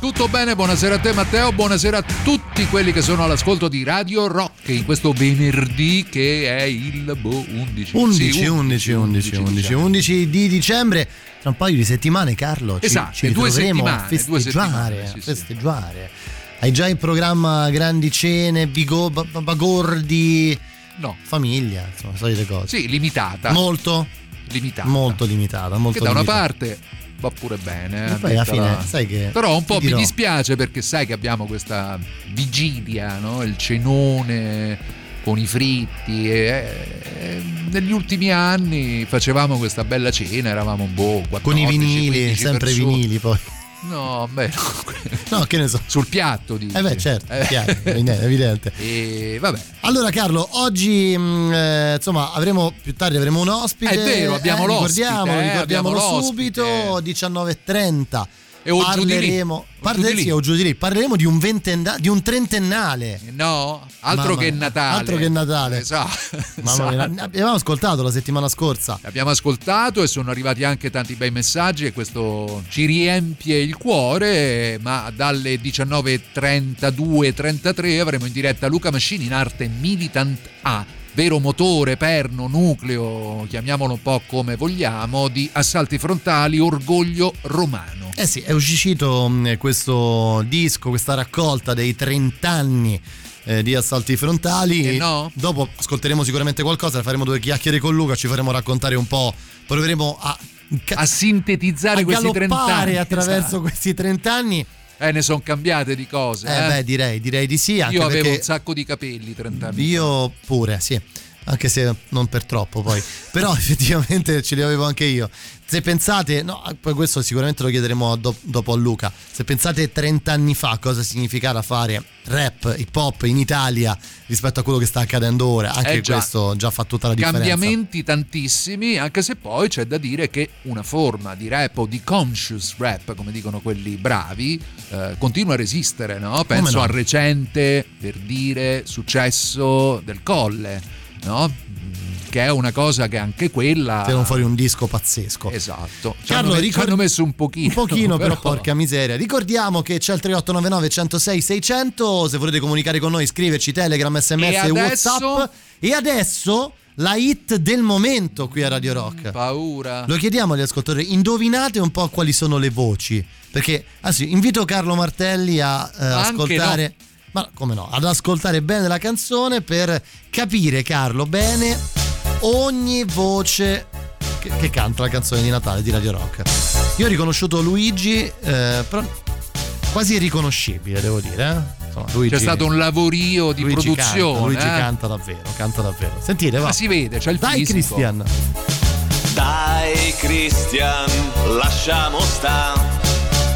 Tutto bene, buonasera a te Matteo, buonasera a tutti quelli che sono all'ascolto di Radio Rock in questo venerdì che è il boh, 11. 11, Sì, 11, 11, 11, 11 di dicembre. Tra un paio di settimane, Carlo, ci, Esatto, ci due a settimane, due festeggiare. settimane, sì, a sì. festeggiare. Hai già in programma grandi cene, bigo, ba- ba- bagordi, No, famiglia, insomma, solite cose. sì, limitata. Molto, limitata. molto limitata. Molto che da una limitata. parte va pure bene. Eh, poi alla detta fine, sai che. Però un po' mi dirò, dispiace perché sai che abbiamo questa vigilia, no? il cenone con i fritti. E, e negli ultimi anni facevamo questa bella cena, eravamo un boh, 14, Con i vinili, 15 sempre persone. vinili poi. No, beh, no. No, che ne so. sul piatto dici. Eh beh, certo, Eh. chiaro, evidente. E vabbè, Allora Carlo, oggi mh, eh, insomma avremo più tardi avremo un ospite. È vero, abbiamo eh, l'ospite, Ricordiamolo, eh, l'ospite. subito, 19.30. E o. Parleremo, O parle- giù di lì. sì, o giù. Parleremo di un, ventenna- di un trentennale. no, altro Mamma che mia, Natale. altro che Natale. Esatto. Mamma mia, ne abbiamo ascoltato la settimana scorsa. Abbiamo ascoltato e sono arrivati anche tanti bei messaggi e questo ci riempie il cuore, ma dalle 19.32-33 avremo in diretta Luca Mascini in arte Militant A, vero motore, perno, nucleo, chiamiamolo un po' come vogliamo, di assalti frontali, orgoglio romano. Eh sì, è uscito mh, questo disco, questa raccolta dei 30 anni eh, di assalti frontali. Eh no? Dopo ascolteremo sicuramente qualcosa, faremo due chiacchiere con Luca, ci faremo raccontare un po', proveremo a, A sintetizzare a questi 30 galoppare anni. attraverso Esatto. questi 30 anni. Eh, ne sono cambiate di cose. Eh, eh. beh, direi, direi di sì. Anche Io avevo un sacco di capelli 30 anni fa. Io pure, sì. Anche se non per troppo poi. Però effettivamente ce li avevo anche io. Se pensate, no, poi questo sicuramente lo chiederemo do- dopo a Luca. Se pensate 30 anni fa cosa significava fare rap, hip hop in Italia rispetto a quello che sta accadendo ora, anche Eh già. questo già fa tutta la differenza. Cambiamenti tantissimi, anche se poi c'è da dire che una forma di rap o di conscious rap, come dicono quelli bravi, eh, continua a resistere, no? Penso no? al recente, per dire, successo del Colle, no? Che è una cosa che anche quella... Tirano fuori un disco pazzesco. Esatto. Ci Carlo, hanno, me- ci ricord- hanno messo un pochino. Un pochino, però, porca miseria. Ricordiamo che c'è il 3899 106 600. Se volete comunicare con noi, scriverci Telegram, SMS E adesso? WhatsApp. E adesso la hit del momento qui a Radio Rock. Paura. Lo chiediamo agli ascoltatori, indovinate un po' quali sono le voci. Perché, anzi, invito Carlo Martelli a eh, ascoltare. Ma come no? Ad ascoltare bene la canzone per capire, Carlo, bene ogni voce che, che canta la canzone di Natale di Radio Rock. Io ho riconosciuto Luigi, eh, però quasi irriconoscibile, devo dire. eh. Insomma, Luigi, C'è stato un lavorio di Luigi produzione. Canta, Luigi eh. canta davvero, canta davvero. Sentite, va. Ma si vede, c'è il Dai, fisico. Christian. Dai Christian, lasciamo sta.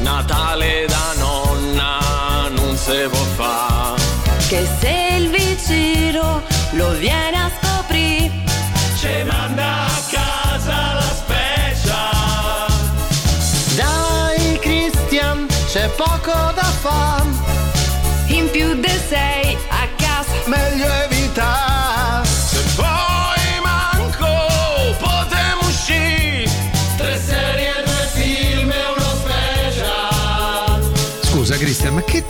Natale da nonna non se può fa. Che se il vicino lo viene a scoprire, Ce manda casa la special. Dai, Christian, c'è poco da fare.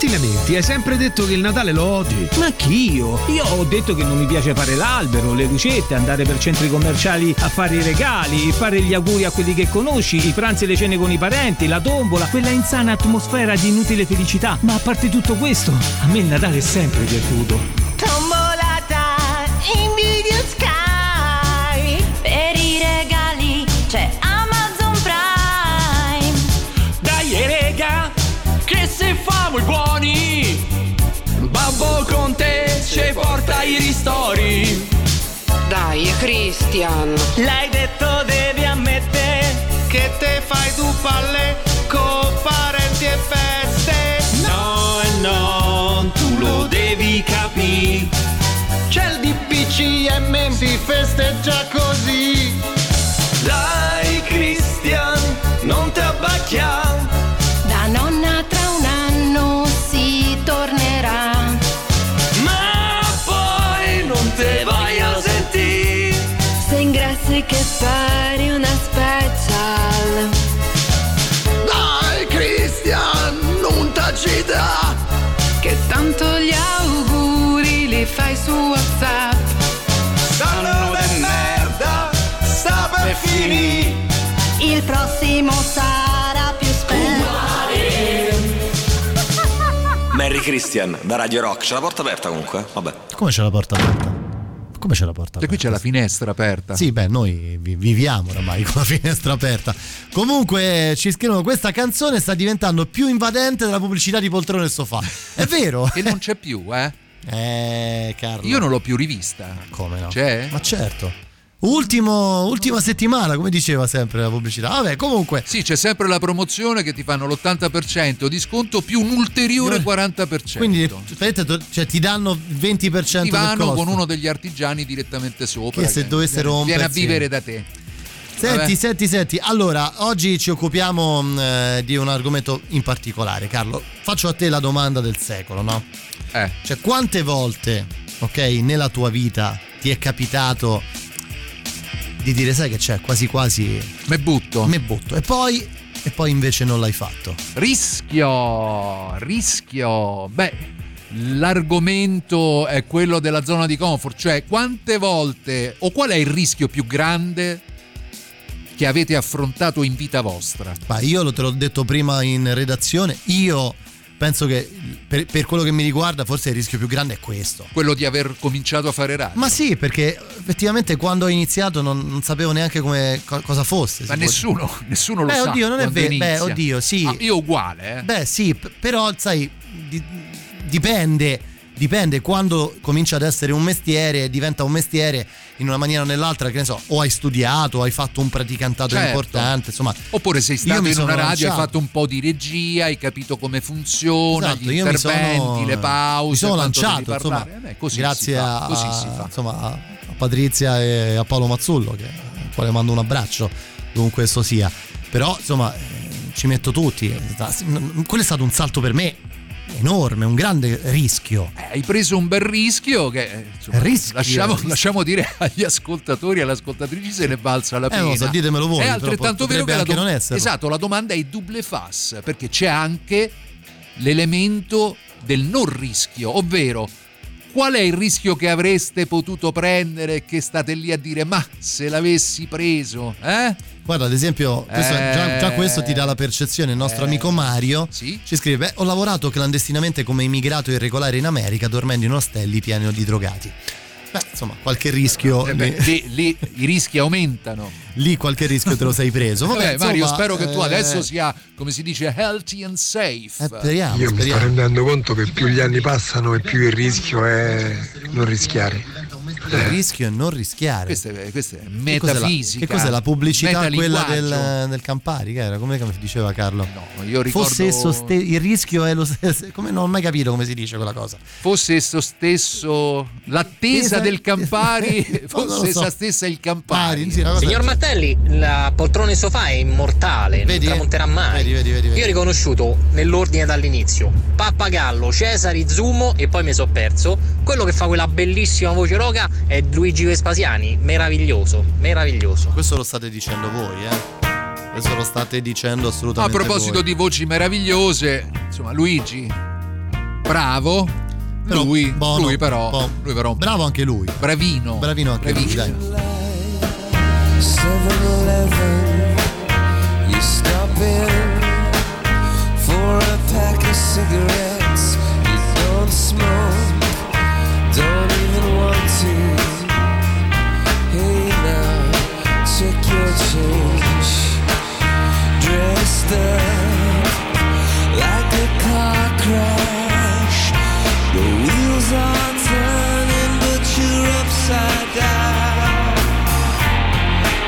Ti? Hai sempre detto che il Natale lo odi. Ma chi io? Io ho detto che non mi piace fare l'albero, le lucette, andare per centri commerciali a fare i regali, fare gli auguri a quelli che conosci, i pranzi e le cene con i parenti, la tombola, quella insana atmosfera di inutile felicità. Ma a parte tutto questo, a me il Natale è sempre piaciuto. Tombolata in video sky. Per i regali Amazon Con te ci porta i ristori. Dai, Christian. L'hai detto devi ammettere che te fai tu palle con parenti e feste. No e no, tu lo devi capire. C'è il DPCM, si festeggia così. Dai fare una special. Dai Christian, non t'agita Che tanto gli auguri li fai su WhatsApp. Sanno de merda, sta per finire Il prossimo sarà più spero. Merry Christian da Radio Rock. C'è la porta aperta comunque? Vabbè. Come c'è la porta aperta? Come c'è la porta E qui aperta? c'è la finestra aperta. Sì, beh, noi vi- viviamo oramai con la finestra aperta. Comunque ci scrivono questa canzone sta diventando più invadente della pubblicità di poltrone e sofà. È vero? E non c'è più, eh? Eh, Carlo. Io non l'ho più rivista. Come no? C'è? Ma certo. Ultimo, ultima settimana, come diceva sempre la pubblicità. Vabbè, comunque. Sì, c'è sempre la promozione che ti fanno l'80% di sconto più un ulteriore 40%. Quindi cioè, ti danno il 20% ti del vanno con uno degli artigiani direttamente sopra. Che se dovesse viene, viene a vivere da te. Senti, Vabbè. senti, senti. Allora, oggi ci occupiamo mh, eh, di un argomento in particolare, Carlo. Faccio a te la domanda del secolo, no? Eh. Cioè, quante volte, ok, nella tua vita ti è capitato di dire, sai che c'è, quasi quasi Me butto. me butto. E poi, e poi invece non l'hai fatto. Rischio, rischio. Beh, l'argomento è quello della zona di comfort, cioè quante volte o qual è il rischio più grande che avete affrontato in vita vostra? Ma io lo te l'ho detto prima in redazione, io penso che per, per quello che mi riguarda forse il rischio più grande è questo. Quello di aver cominciato a fare radio. Ma sì, perché effettivamente quando ho iniziato non, non sapevo neanche come, co- cosa fosse. Ma nessuno, nessuno lo Beh, sa. oddio, non è vero. Beh, oddio, sì. Ah, io uguale, eh. Beh, sì, però sai, di- dipende. Dipende quando comincia ad essere un mestiere, diventa un mestiere in una maniera o nell'altra, che ne so, o hai studiato, o hai fatto un praticantato Certo. importante, insomma. Oppure sei stato in una radio, hai lanciato. fatto un po' di regia, hai capito come funziona, Esatto, gli interventi, sono, le pause, mi sono lanciato insomma, Eh così grazie si fa, a, così si fa. insomma, a Patrizia e a Paolo Mazzullo che, al quale mando un abbraccio dovunque esso sia però insomma eh, ci metto tutti quello è stato un salto per me enorme un grande rischio Eh, hai preso un bel rischio che eh, insomma, Rischio, lasciamo, rischio. lasciamo dire agli ascoltatori e alle ascoltatrici se ne balza la Eh, pena. non lo so, ditemelo voi, È altrettanto vero che la anche non esserlo. Esatto, la domanda è double face perché c'è anche l'elemento del non rischio, ovvero qual è il rischio che avreste potuto prendere che state lì a dire ma se l'avessi preso, eh? Guarda ad esempio questo- Eh. già, già questo ti dà la percezione il nostro amico Mario Sì? ci scrive "Beh, ho lavorato clandestinamente come immigrato irregolare in America dormendo in ostelli pieni di drogati beh insomma qualche rischio Eh beh, lì, lì, i rischi aumentano. lì qualche rischio te lo sei preso Vabbè, Vabbè, Mario, insomma, spero che tu eh, adesso sia, come si dice, healthy and safe. Eh, speriamo, Io mi sto speriamo. rendendo conto che più gli anni passano e più il rischio è non rischiare. Il rischio è non rischiare. Questa è, questa è Che cos'è la- metafisica. Che cos'è la pubblicità quella del, del Campari? Che era? Come diceva Carlo? No, io ricordo Fosse esso ste- il rischio è lo stesso. Come non ho mai capito come si dice quella cosa. fosse esso stesso l'attesa Esa- del Campari, lo fosse so. essa stessa il Campari. Pari, sì, Signor Mattelli, la poltrona in sofà è immortale, Vedi? non tramonterà mai. Vedi, vedi, vedi, vedi. Io ho riconosciuto nell'ordine dall'inizio Pappagallo, Cesari, Zumo e poi mi sono perso. Quello che fa quella bellissima voce roca è Luigi Vespasiani, meraviglioso, meraviglioso. Questo lo state dicendo voi, eh? Questo lo state dicendo A assolutamente proposito voi. di voci meravigliose, insomma, Luigi, bravo. Però, lui, buono, lui però, lui però Bravo anche lui. bravino. Bravino anche lui, bravino. dai. 7-Eleven, you stop in for a pack of cigarettes. You don't smoke, don't even want to. Hey now, check your change. Dressed up like a car crash. The wheels are turning, but you're upside down.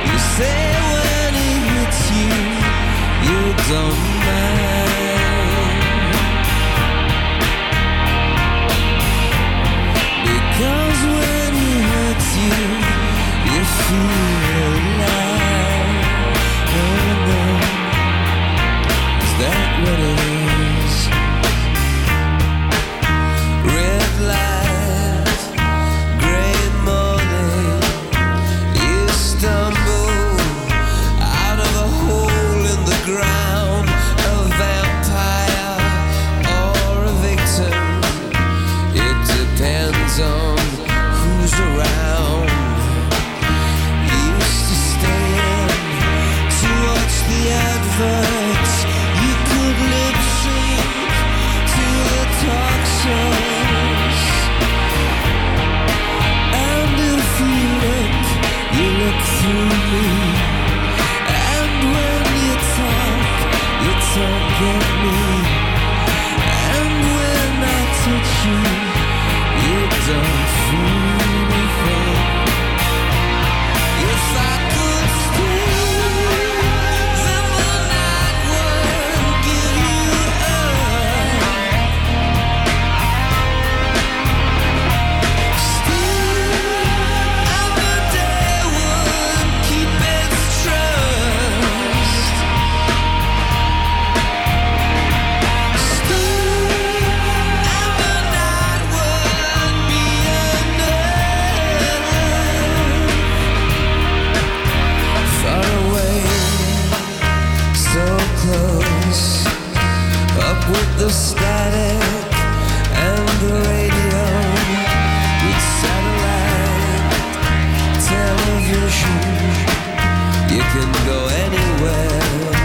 You say when it hits you, you don't. what it? close up with the static and the radio with satellite television. You can go anywhere.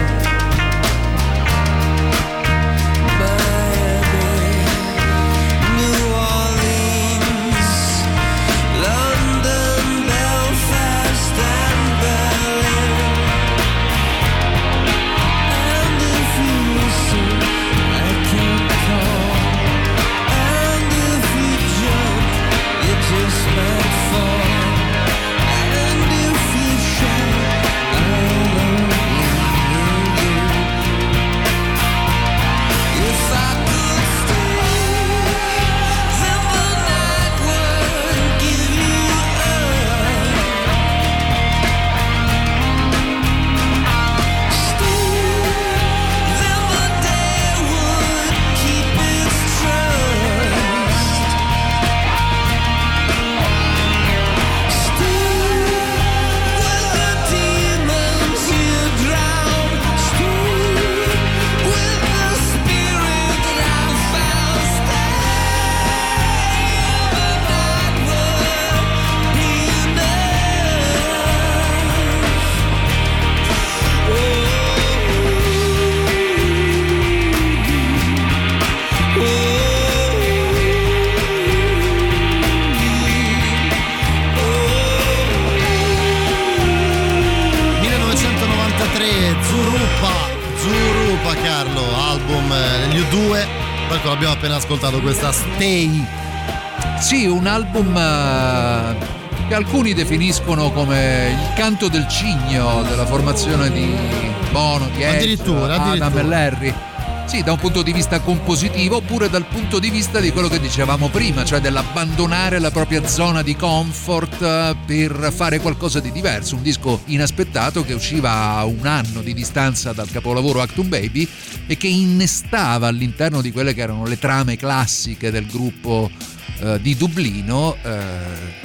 Ascoltato questa Stay. Sì, un album eh, che alcuni definiscono come il canto del cigno della formazione di Bono, di Edge, Addirittura, Adam addirittura. e Larry. Sì, da un punto di vista compositivo oppure dal punto di vista di quello che dicevamo prima, cioè dell'abbandonare la propria zona di comfort eh, per fare qualcosa di diverso. Un disco inaspettato che usciva a un anno di distanza dal capolavoro Actum Baby e che innestava all'interno di quelle che erano le trame classiche del gruppo eh, di Dublino eh,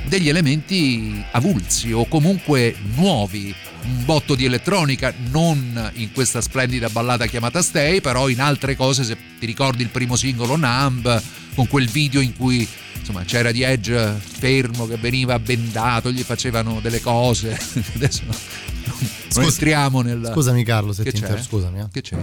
degli elementi avulsi o comunque nuovi un botto di elettronica, non in questa splendida ballata chiamata Stay, però in altre cose, se ti ricordi il primo singolo Numb, con quel video in cui insomma c'era di Edge fermo che veniva bendato, gli facevano delle cose. Adesso non Entriamo nel. Scusami Carlo se Che ti c'è? inter- scusami. eh. Che c'è?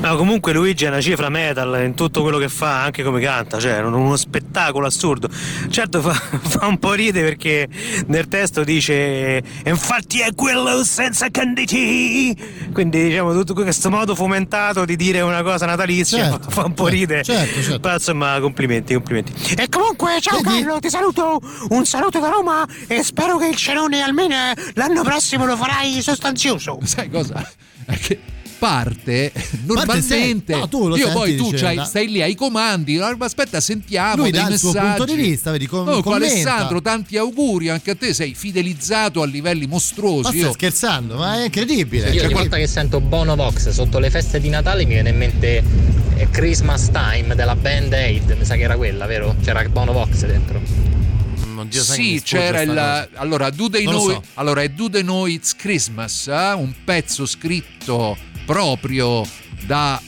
No, comunque Luigi è una cifra metal in tutto quello che fa, anche come canta, cioè uno, uno spettacolo assurdo. Certo fa, fa un po' ride perché nel testo dice "E infatti è quello senza canditi. Quindi diciamo tutto questo modo fomentato di dire una cosa natalizia Certo, fa un po' certo, ride. certo, certo. Però insomma complimenti, complimenti. E comunque ciao Carlo, ti saluto, un saluto da Roma e spero che il cenone almeno l'anno prossimo lo farai sostanzioso. Sai cosa? È che parte normalmente se- no, io poi tu da- stai lì ai comandi ma aspetta sentiamo Lui dei dà il suo messaggi punto di vista, vedi, com- Oh. Alessandro tanti auguri anche a te sei fidelizzato a livelli Ma mostruosi stai Io- scherzando, ma è incredibile. Io Cioè, ogni volta che sento Bono Vox sotto le feste di Natale mi viene in mente eh, Christmas Time della band Aid, mi sa che era quella, vero? C'era Bono Vox dentro. Che mi sì, c'era il. Allora, Do They Non Know, so. allora, è Do They Know It's Christmas, eh? un pezzo scritto proprio da.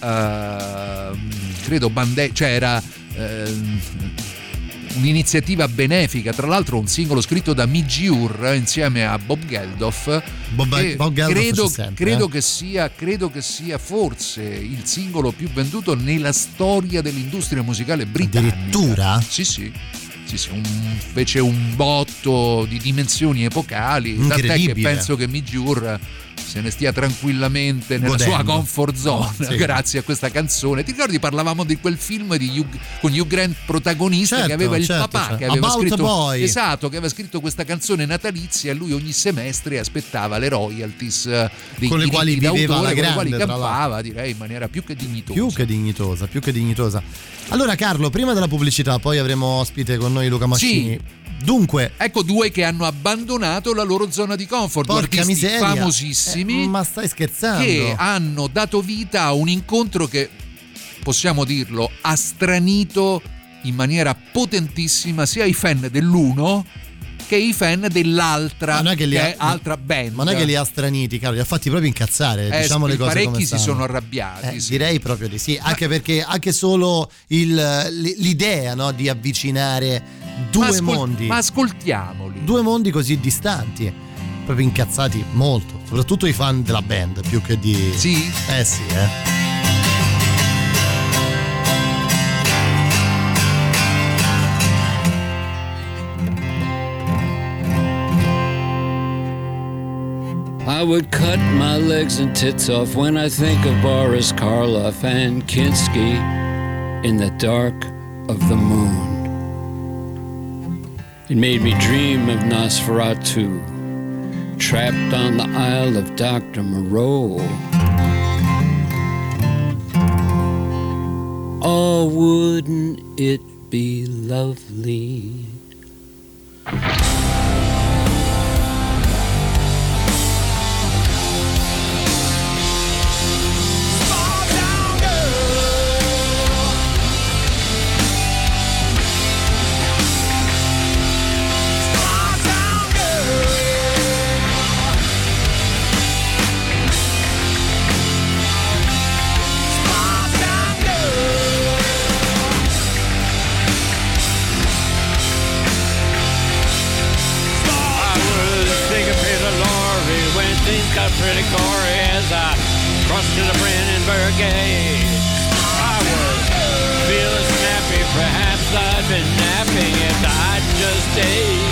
ehm, credo Bande. cioè era. ehm, un'iniziativa benefica, tra l'altro un singolo scritto da Migiur insieme a Bob Geldof. Bob- che Bob Geldof credo, sempre, credo eh. che sia, credo che sia forse il singolo più venduto nella storia dell'industria musicale britannica. Addirittura? Sì, sì. Un- fece un botto di dimensioni epocali, tant'è che penso che Mijur se ne stia tranquillamente nella Godendo. sua comfort zone No, sì. grazie a questa canzone. Ti ricordi parlavamo di quel film di Hugh- con Hugh Grant protagonista Certo, che aveva il certo, papà certo. che aveva About scritto Boy. esatto, che aveva scritto questa canzone natalizia e lui ogni semestre aspettava le royalties eh, dei Con le quali viveva d'autore, alla con le quali grande, campava, direi in maniera più che dignitosa. Più che dignitosa, più che dignitosa. Allora Carlo, prima della pubblicità, poi avremo ospite con noi Luca Mascini. Dunque, Ecco due che hanno abbandonato la loro zona di comfort, porca miseria. famosissimi Eh, ma stai scherzando? che hanno dato vita a un incontro che possiamo dirlo ha stranito in maniera potentissima sia i fan dell'uno che i fan dell'altra Ma non è che li ha- è altra band. Ma non è che li ha straniti, caro, li ha fatti proprio incazzare. Eh, diciamo le cose parecchi come si sono arrabbiati. Eh, sì. Direi proprio di sì, anche perché anche solo il- l'idea no, di avvicinare due Ma ascol- mondi, Ma ascoltiamoli. due mondi così distanti, proprio incazzati molto, soprattutto i fan della band più che di... Sì? Eh sì, eh. I would cut my legs and tits off when I think of Boris Karloff and Kinski in the dark of the moon. It made me dream of Nosferatu, trapped on the Isle of Dr. Moreau. Oh, wouldn't it be lovely? Pretty gory as I crossed to the Brandenburg Gate. I was feeling snappy, perhaps I'd been napping if I'd just ate.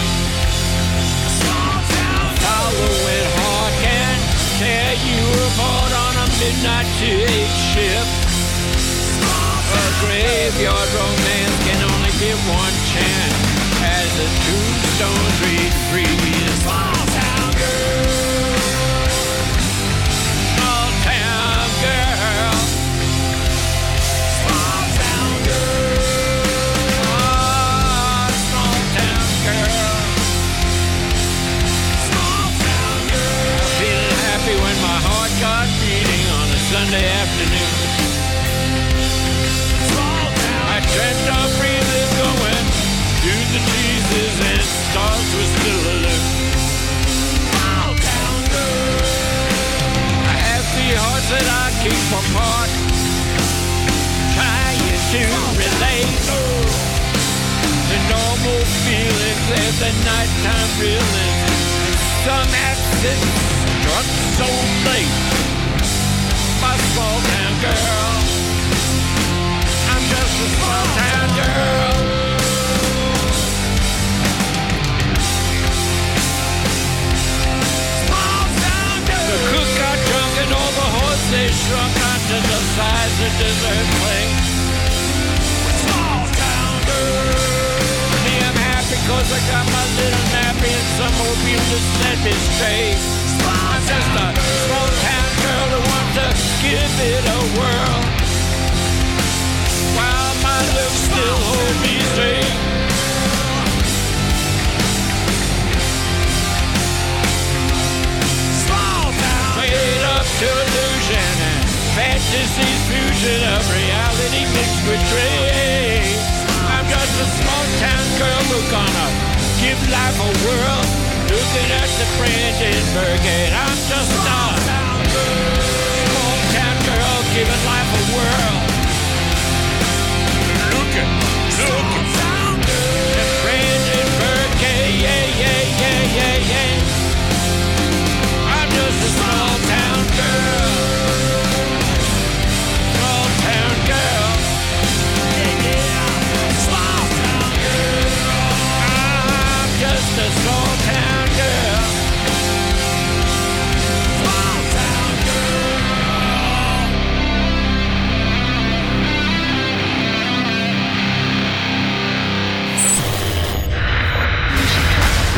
Following hard can tear you apart on a midnight to eight ship. A graveyard romance can only give one chance as the tombstones read free. That I keep apart, trying to relate the normal feelings and the nighttime feelings. Some accident struck so late. My small town girl. I'm just a small town girl. Onto the sides of dessert plate. Small town girl. Me, I'm happy cause I got my little nappy and some to set me straight. I'm just a small town girl who wants to give it a whirl while my lips still hold me straight. Small town, made up to fantasy's fusion of reality mixed with dreams. I'm just a small town girl who gonna give life a whirl. Looking at the Brandenburg Gate, I'm just a small town girl giving life a whirl.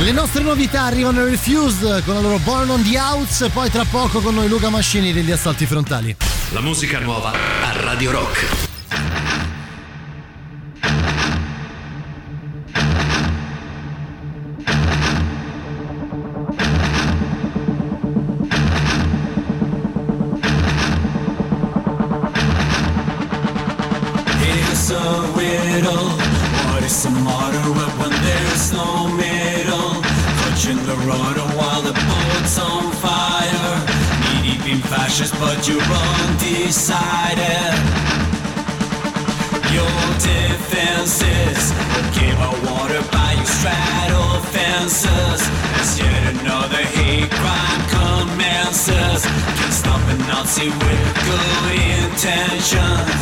Le nostre novità arrivano a Refused con la loro Born on the Outs, poi tra poco con noi Luca Mascini degli assalti frontali. La musica nuova a Radio Rock. But you're undecided. Your defenses came out water by you straddle fences as yet another hate crime commences. Can't stop a Nazi with good intentions.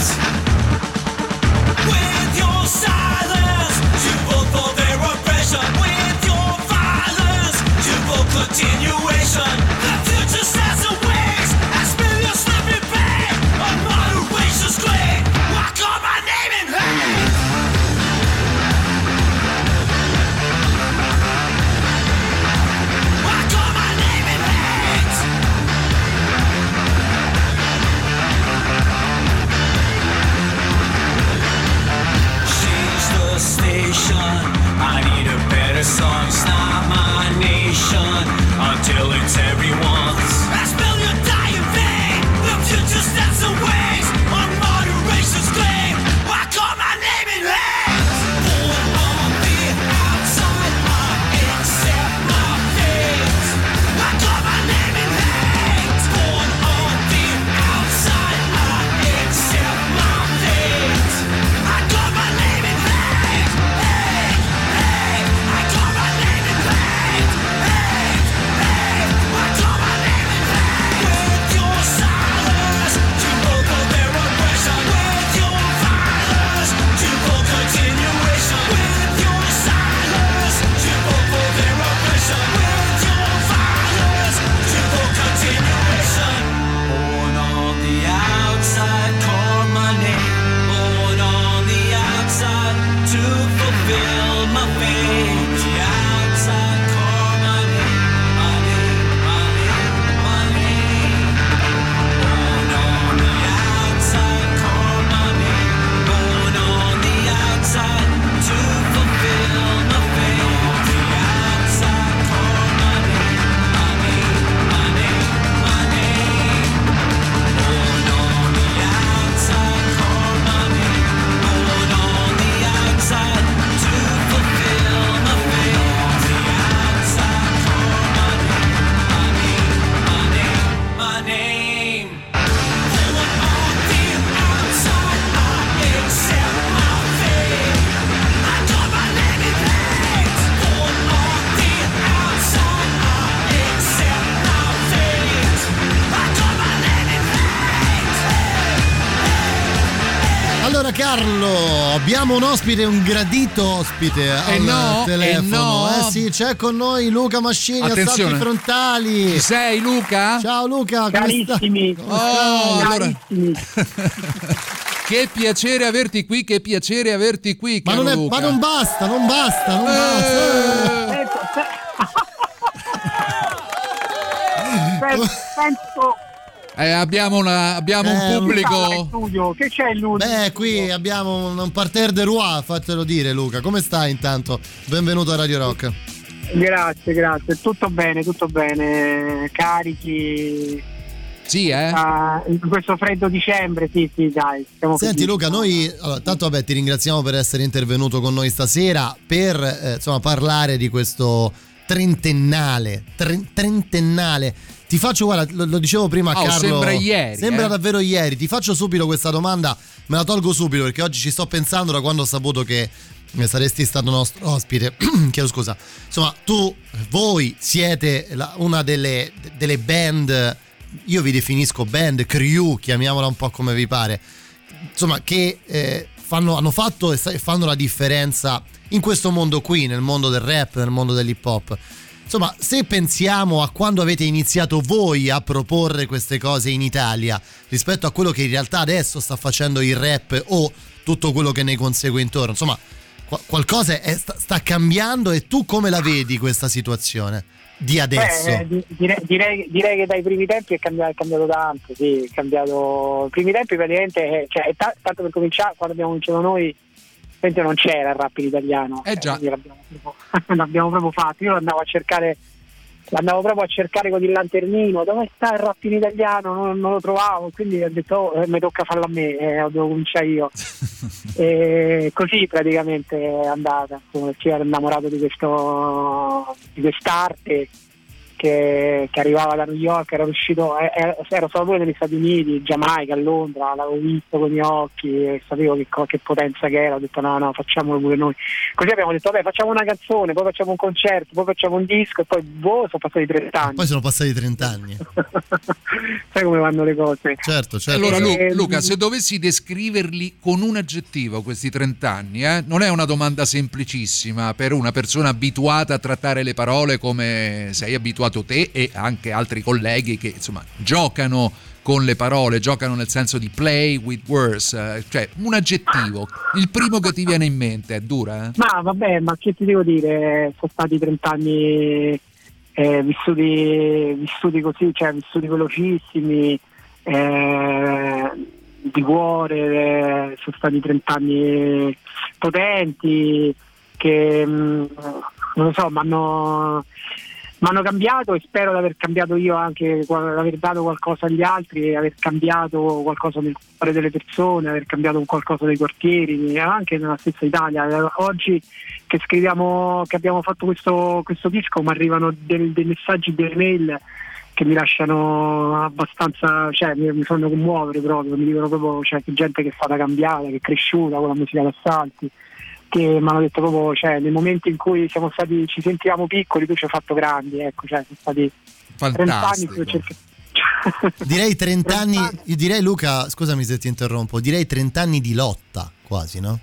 Abbiamo un ospite, un gradito ospite al Eh no, telefono. eh no. Eh sì, c'è con noi Luca Mascini, Attenzione. assalti frontali. Ci sei Luca? Ciao Luca, Carissimi. Oh, allora. Carissimi. Che piacere averti qui, che piacere averti qui, Ma caro non, è- Luca. ma non basta, non basta, non Eh. basta. Ecco, pe- penso Eh, abbiamo una- abbiamo Eh, un pubblico. studio? Che c'è lui? Beh, qui abbiamo un, un parterre de roi, fatelo dire Luca. Come stai intanto? Benvenuto a Radio Rock. Grazie, grazie. Tutto bene, tutto bene. Carichi. Sì, eh? Ah, in questo freddo dicembre, sì, sì, dai. Siamo Senti così. Luca, noi allora, tanto vabbè, ti ringraziamo per essere intervenuto con noi stasera per eh, insomma, parlare di questo trentennale, tre- trentennale. Ti faccio, guarda, lo, lo dicevo prima a Oh, Carlo. sembra ieri, Sembra eh. davvero ieri. Ti faccio subito questa domanda, me la tolgo subito perché oggi ci sto pensando da quando ho saputo che eh, saresti stato nostro ospite. Chiedo scusa. Insomma, tu, voi siete la- una delle, delle band, io vi definisco band, crew, chiamiamola un po' come vi pare insomma, che eh, fanno- hanno fatto e e fanno la differenza in questo mondo qui, nel mondo del rap, nel mondo dell'hip hop. Insomma, se pensiamo a quando avete iniziato voi a proporre queste cose in Italia rispetto a quello che in realtà adesso sta facendo il rap o tutto quello che ne consegue intorno, insomma, qua- qualcosa è- sta, sta cambiando e tu come la vedi questa situazione di adesso? Beh, eh, di- direi, direi- direi che dai primi tempi è cambiato, è cambiato tanto, sì, è cambiato. I primi tempi praticamente, eh, cioè, tanto per cominciare, quando abbiamo cominciato noi, praticamente non c'era il rap in italiano. Eh già. quindi l'abbiamo, proprio, l'abbiamo proprio fatto. Io andavo a cercare, l'andavo proprio a cercare con il lanternino, dove sta il rap in italiano? Non, non lo trovavo, quindi ho detto, oh, eh, mi tocca farlo a me, eh, devo cominciare io. e così praticamente è andata, come ci ero innamorato di questo di quest'arte che, che arrivava da New York, era uscito, eh, ero stato pure negli Stati Uniti, Giamaica, a Londra, l'avevo visto con i miei occhi e sapevo che, che potenza che era, ho detto no, no, facciamolo pure noi. Così abbiamo detto vabbè facciamo una canzone, poi facciamo un concerto, poi facciamo un disco e poi boh, sono passati 30 anni. Poi sono passati 30 anni. Sai come vanno le cose. Certo, certo. Allora Lu- Eh, Luca, se dovessi descriverli con un aggettivo questi 30 anni, eh, non è una domanda semplicissima per una persona abituata a trattare le parole come sei abituato te e anche altri colleghi che insomma giocano con le parole, giocano nel senso di play with words, eh, cioè un aggettivo, il primo che ti viene in mente, è dura? Eh? Ma vabbè, ma che ti devo dire? Sono stati 30 anni eh, vissuti, vissuti così, cioè vissuti velocissimi, eh, di cuore, eh, sono stati 30 anni potenti che mh, non lo so, mi hanno mi hanno cambiato e spero di aver cambiato io anche, di aver dato qualcosa agli altri, aver cambiato qualcosa nel cuore delle persone, aver cambiato qualcosa dei quartieri, anche nella stessa Italia. Oggi che scriviamo, che abbiamo fatto questo, questo disco, mi arrivano del- dei messaggi, delle mail che mi lasciano abbastanza, cioè mi, mi fanno commuovere proprio, mi dicono proprio cioè, che gente che è stata cambiata, che è cresciuta con la musica d'assalti che mi hanno detto proprio, cioè, nei momenti in cui siamo stati, ci sentivamo piccoli, tu ci hai fatto grandi, ecco, cioè, sono stati 30 anni Fantastico. che ho cercato- Direi 30 anni, io direi Luca, scusami se ti interrompo, direi 30 anni di lotta quasi, no?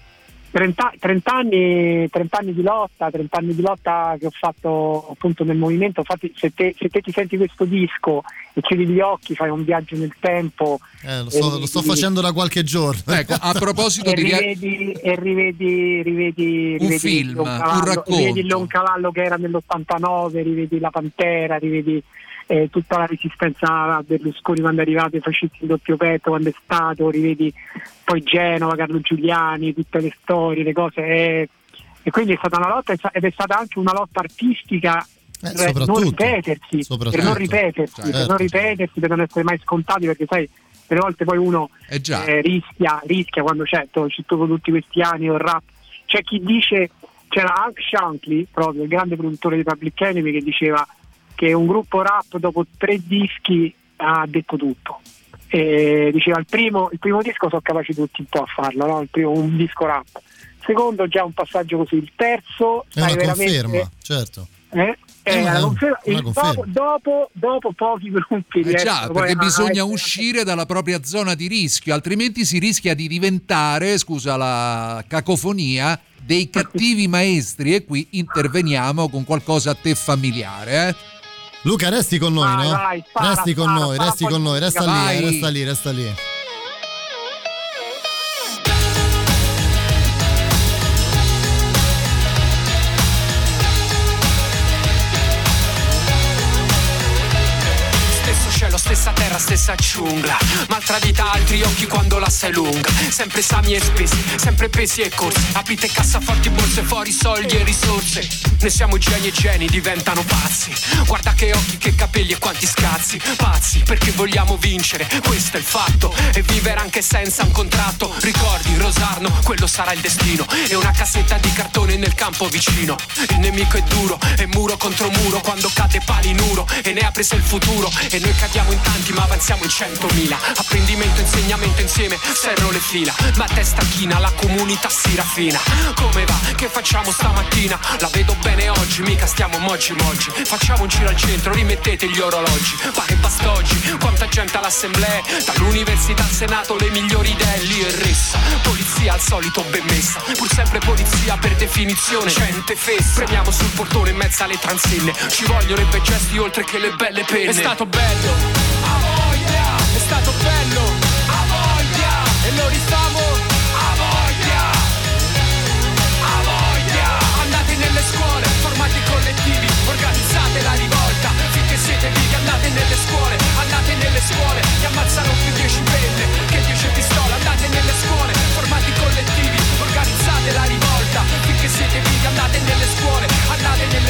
30, 30 anni, 30 anni di lotta, 30 anni di lotta che ho fatto appunto nel movimento, infatti se te, se te ti senti questo disco e chiudi gli occhi, fai un viaggio nel tempo Eh, lo, sto, lo sto facendo da qualche giorno. Ecco, a proposito e di rivedi, e rivedi, rivedi, Un rivedi film, Lon un Cavallo, racconto. rivedi il Loncavallo che era nell'89, rivedi la Pantera, rivedi eh, tutta la resistenza a Berlusconi quando è arrivato, i fascisti in doppio petto quando è stato, rivedi poi Genova, Carlo Giuliani, tutte le storie, le cose. E, e quindi è stata una lotta ed è stata anche una lotta artistica per non soprattutto. ripetersi, per non ripetersi, per Certo. non ripetersi, per non essere mai scontati, perché sai, delle volte poi uno Eh eh, rischia, rischia quando c'è, to- c'è dopo tutti questi anni il rap. C'è chi dice, c'era Hank Shankly, proprio il grande produttore di Public Enemy, che diceva che un gruppo rap dopo tre dischi ha detto tutto. E diceva il primo, il primo disco sono capaci tutti un po' a farlo, no? il primo, un disco rap. Secondo già un passaggio così, il terzo È una conferma, certo. eh? Eh, una- conferma- una dopo, dopo, dopo pochi gruppi Eh già, perché bisogna a- uscire dalla propria zona di rischio, altrimenti si rischia di diventare, scusa la cacofonia, dei cattivi maestri e qui interveniamo con qualcosa a te familiare. Eh? Luca, resti con noi, Vai, no? vai, spara, resti con spara, noi, spara resti con noi, resta lì, vai. eh, resta lì, resta lì. Terra, stessa giungla Maltradita altri occhi quando la sei lunga. Sempre esami e spesi, sempre pesi e corsi. Aprite cassaforti, borse fuori, soldi e risorse. Noi siamo geni e geni, diventano pazzi. Guarda che occhi, che capelli e quanti scazzi. Pazzi, perché vogliamo vincere, questo è il fatto. E vivere anche senza un contratto. Ricordi, Rosarno, quello sarà il destino. E una cassetta di cartone nel campo vicino. Il nemico è duro, è muro contro muro Quando cade palinuro e ne ha preso il futuro. E noi cadiamo in tanti ma avanziamo in centomila. Apprendimento, insegnamento insieme, serro le fila. Ma testa china, la comunità si raffina. Come va? Che facciamo stamattina? La vedo bene oggi, mica stiamo moggi moggi Facciamo un giro al centro, rimettete gli orologi. Ma che basta oggi, quanta gente all'assemblea? Dall'università al senato le migliori idee. Lì e ressa Polizia al solito ben messa. Pur sempre polizia per definizione. Gente fessa. Premiamo sul portone in mezzo alle transenne. Ci vogliono i bei gesti oltre che le belle penne. È stato bello A stato bello. A voglia. E lo rifamo A voglia. Andate nelle scuole Formate collettivi Organizzate la rivolta. Finché siete vivi andate nelle scuole Andate nelle scuole. Ti ammazzano più 10 penne Che 10 pistole. Andate nelle scuole Formate collettivi andate nelle scuole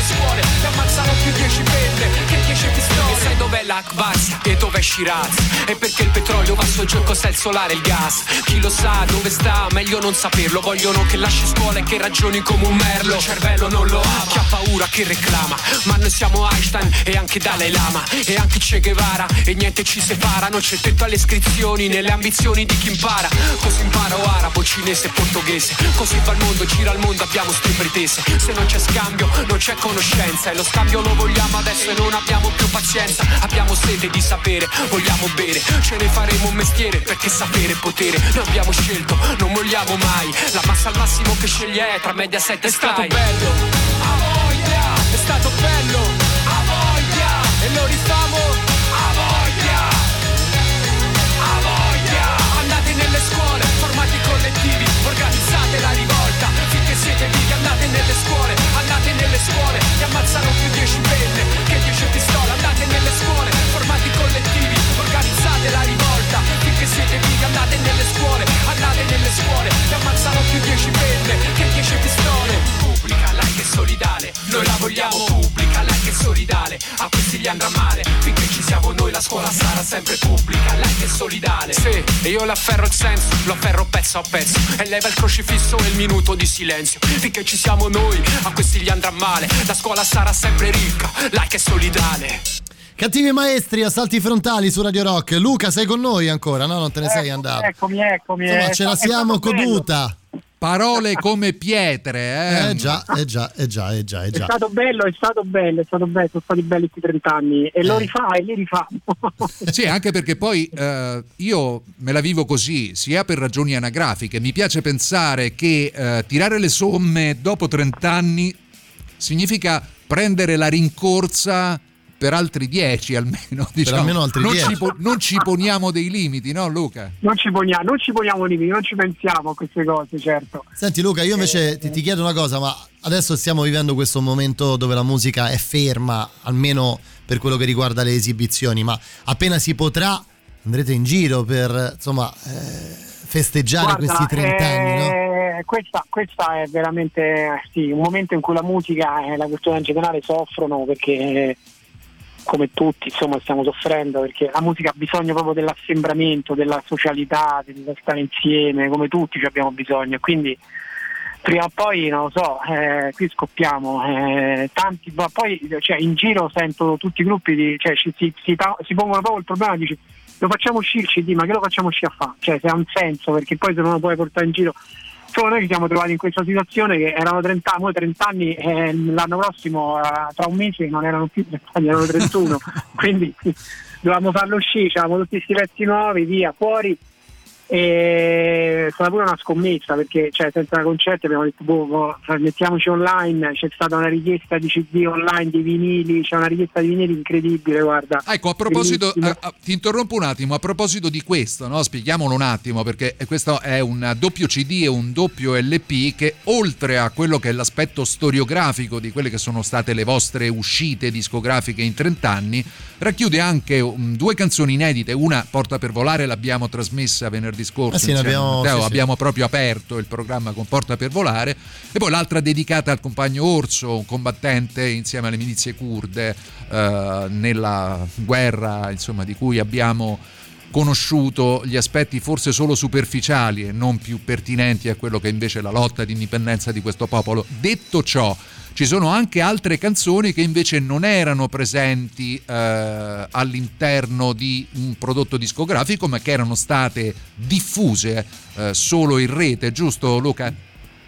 scuole Ti ammazzano più 10 penne Che 10 pistole. E sai dov'è l'Akbars? E dov'è Shiraz? E perché il petrolio va soggiù e cos'è il solare e il gas? Chi lo sa dove sta, meglio non saperlo. Vogliono che lasci scuola e che ragioni come un merlo. Il cervello non lo ama, chi ha paura che reclama? Ma noi siamo Einstein e anche Dalai Lama E anche Che Guevara. E niente ci separa. Non c'è tetto alle iscrizioni nelle ambizioni di chi impara. Così impara o arabo, cinese e portoghese. Così va il mondo, gira il mondo, abbiamo ste pretese Se non c'è scambio, non c'è conoscenza E lo scambio lo vogliamo adesso e non abbiamo più pazienza. Abbiamo sete di sapere, vogliamo bere. Ce ne faremo un mestiere perché sapere è potere. Noi abbiamo scelto, non vogliamo mai. La massa al massimo che sceglie è tra media 7 e È stato bello, a voglia. È stato bello, a voglia. E lo rifamo, a voglia. A voglia. Andate nelle scuole, formati collettivi Organizzate la rivolta. Finché siete vivi andate nelle scuole nelle scuole Ti ammazzano più 10 penne Che 10 pistole. Andate nelle scuole Formati collettivi Organizzate la rivolta. Finché siete vivi andate nelle scuole Andate nelle scuole Ti ammazzano più 10 penne Che 10 pistole. Pubblica, like e solidale Noi la vogliamo pubblica, like e solidale. A questi gli andrà male Finché siamo noi la scuola sarà sempre pubblica Like e solidale Sì, e io l'afferro il senso Lo afferro pezzo a pezzo E leva il crocifisso e il minuto di silenzio Finché ci siamo noi A questi gli andrà male La scuola sarà sempre ricca Like e solidale Cattivi maestri, assalti frontali su Radio Rock. Luca, sei con noi ancora? No, non te ne sei andato. Eccomi, eccomi. Insomma, ce la è siamo stato bello. Parole come pietre, eh? Eh già, eh già, eh già, eh già, eh È già. stato bello, è stato bello, è stato bello, sono stati belli questi 30 anni e Eh. lo rifà e li rifà. Sì, anche perché poi eh, io me la vivo così, sia per ragioni anagrafiche. Mi piace pensare che eh, tirare le somme dopo 30 anni significa prendere la rincorsa per altri 10 almeno. Diciamo. almeno altri non, 10. Ci po- non ci poniamo dei limiti, no Luca? Non ci poniamo, non ci poniamo limiti, non ci pensiamo a queste cose, certo. Senti Luca, io invece ti, ti chiedo una cosa, ma adesso stiamo vivendo questo momento dove la musica è ferma, almeno per quello che riguarda le esibizioni, ma appena si potrà andrete in giro per insomma eh, festeggiare Guarda, questi 30 anni, no? eh, questa, questa è veramente eh, sì, un momento in cui la musica e la cultura in generale soffrono perché eh, come tutti insomma stiamo soffrendo perché la musica ha bisogno proprio dell'assembramento, della socialità, del stare insieme, come tutti ci abbiamo bisogno quindi prima o poi non lo so, eh, qui scoppiamo, eh, tanti, ma poi cioè, in giro sento tutti i gruppi di, cioè, ci- si, si, si pongono proprio il problema, dici lo facciamo uscire il CD, ma che lo facciamo uscire a fare? Cioè se ha un senso perché poi se non lo puoi portare in giro Insomma, noi ci siamo trovati in questa situazione che erano 30 anni, 30 anni e l'anno prossimo, eh, tra un mese, non erano più 30 anni, erano 31. Quindi dovevamo farlo uscire, avevamo tutti questi pezzi nuovi, via, fuori. E è stata pure una scommessa perché cioè, senza concerti abbiamo detto boh, boh, mettiamoci online, c'è stata una richiesta di CD online, di vinili, c'è una richiesta di vinili incredibile, guarda. Ecco, a proposito, Bellissimo. eh, eh, ti interrompo un attimo, a proposito di questo, no? spieghiamolo un attimo, perché questo è un doppio CD e un doppio LP che oltre a quello che è l'aspetto storiografico di quelle che sono state le vostre uscite discografiche in 30 anni, racchiude anche um, due canzoni inedite, una Porta per volare l'abbiamo trasmessa venerdì scorso, Ah, sì, insieme abbiamo- Matteo, sì, sì. abbiamo proprio aperto il programma con Porta per volare e poi l'altra dedicata al compagno Orso, un combattente insieme alle milizie kurde eh, nella guerra insomma, di cui abbiamo conosciuto gli aspetti forse solo superficiali e non più pertinenti a quello che invece è la lotta di indipendenza di questo popolo. Detto ciò, ci sono anche altre canzoni che invece non erano presenti eh, all'interno di un prodotto discografico, ma che erano state diffuse eh, solo in rete, giusto Luca?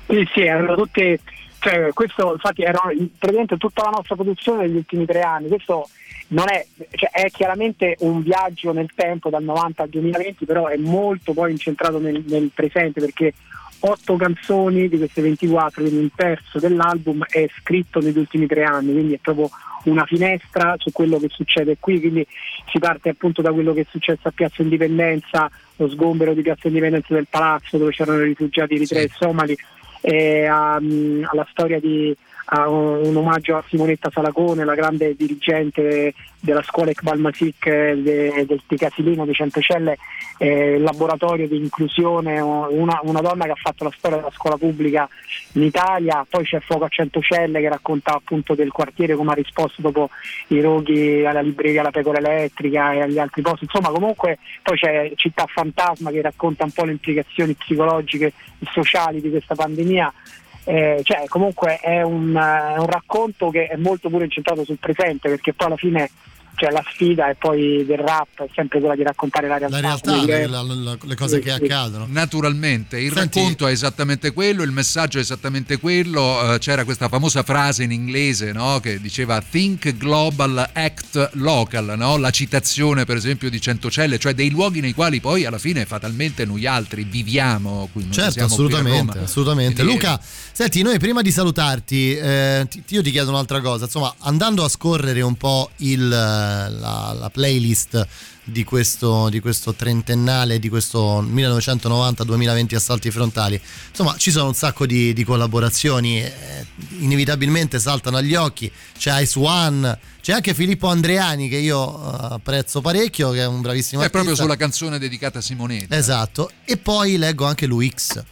Sì, sì, erano tutte, cioè, questo infatti era praticamente tutta la nostra produzione negli ultimi tre anni. Questo non è, cioè, è chiaramente un viaggio nel tempo dal 90 al 2020, però è molto poi incentrato nel, nel presente perché otto canzoni di queste 24, quindi un terzo dell'album è scritto negli ultimi tre anni, quindi è proprio una finestra su quello che succede qui, quindi si parte appunto da quello che è successo a Piazza Indipendenza, lo sgombero di Piazza Indipendenza del palazzo dove c'erano i rifugiati eritrei e somali, e a- alla storia di a un, un omaggio a Simonetta Salacone, la grande dirigente della scuola Iqbal Masik eh, de- del di Casilino di Centocelle, eh, laboratorio di inclusione, una, una donna che ha fatto la storia della scuola pubblica in Italia, poi c'è Fuoco a Centocelle che racconta appunto del quartiere come ha risposto dopo i roghi alla libreria La Pecora Elettrica e agli altri posti, insomma comunque poi c'è Città Fantasma che racconta un po' le implicazioni psicologiche e sociali di questa pandemia. Eh, cioè, comunque è un, eh, un racconto che è molto pure incentrato sul presente perché poi alla fine cioè, la sfida e poi del rap è sempre quella di raccontare la realtà. La realtà, le, la- la- le cose Sì, che sì. accadono. Naturalmente, il Senti- racconto è esattamente quello, il messaggio è esattamente quello. eh, c'era questa famosa frase in inglese no, che diceva Think Global, Act Local, no? la citazione per esempio di Centocelle, cioè dei luoghi nei quali poi alla fine fatalmente noi altri viviamo. Qui non Certo, siamo qui a assolutamente, Roma. assolutamente. Quindi- Luca, senti, noi prima di salutarti, eh, ti- io ti chiedo un'altra cosa. Insomma, andando a scorrere un po' il, la, la playlist di questo, di questo trentennale, di questo 1990-2020 assalti frontali, insomma, ci sono un sacco di, di collaborazioni, eh, inevitabilmente saltano agli occhi. C'è Ice One, c'è anche Filippo Andreani, che io eh, apprezzo parecchio, che è un bravissimo È artista. proprio sulla canzone dedicata a Simonetta. Esatto, e poi leggo anche l'UX.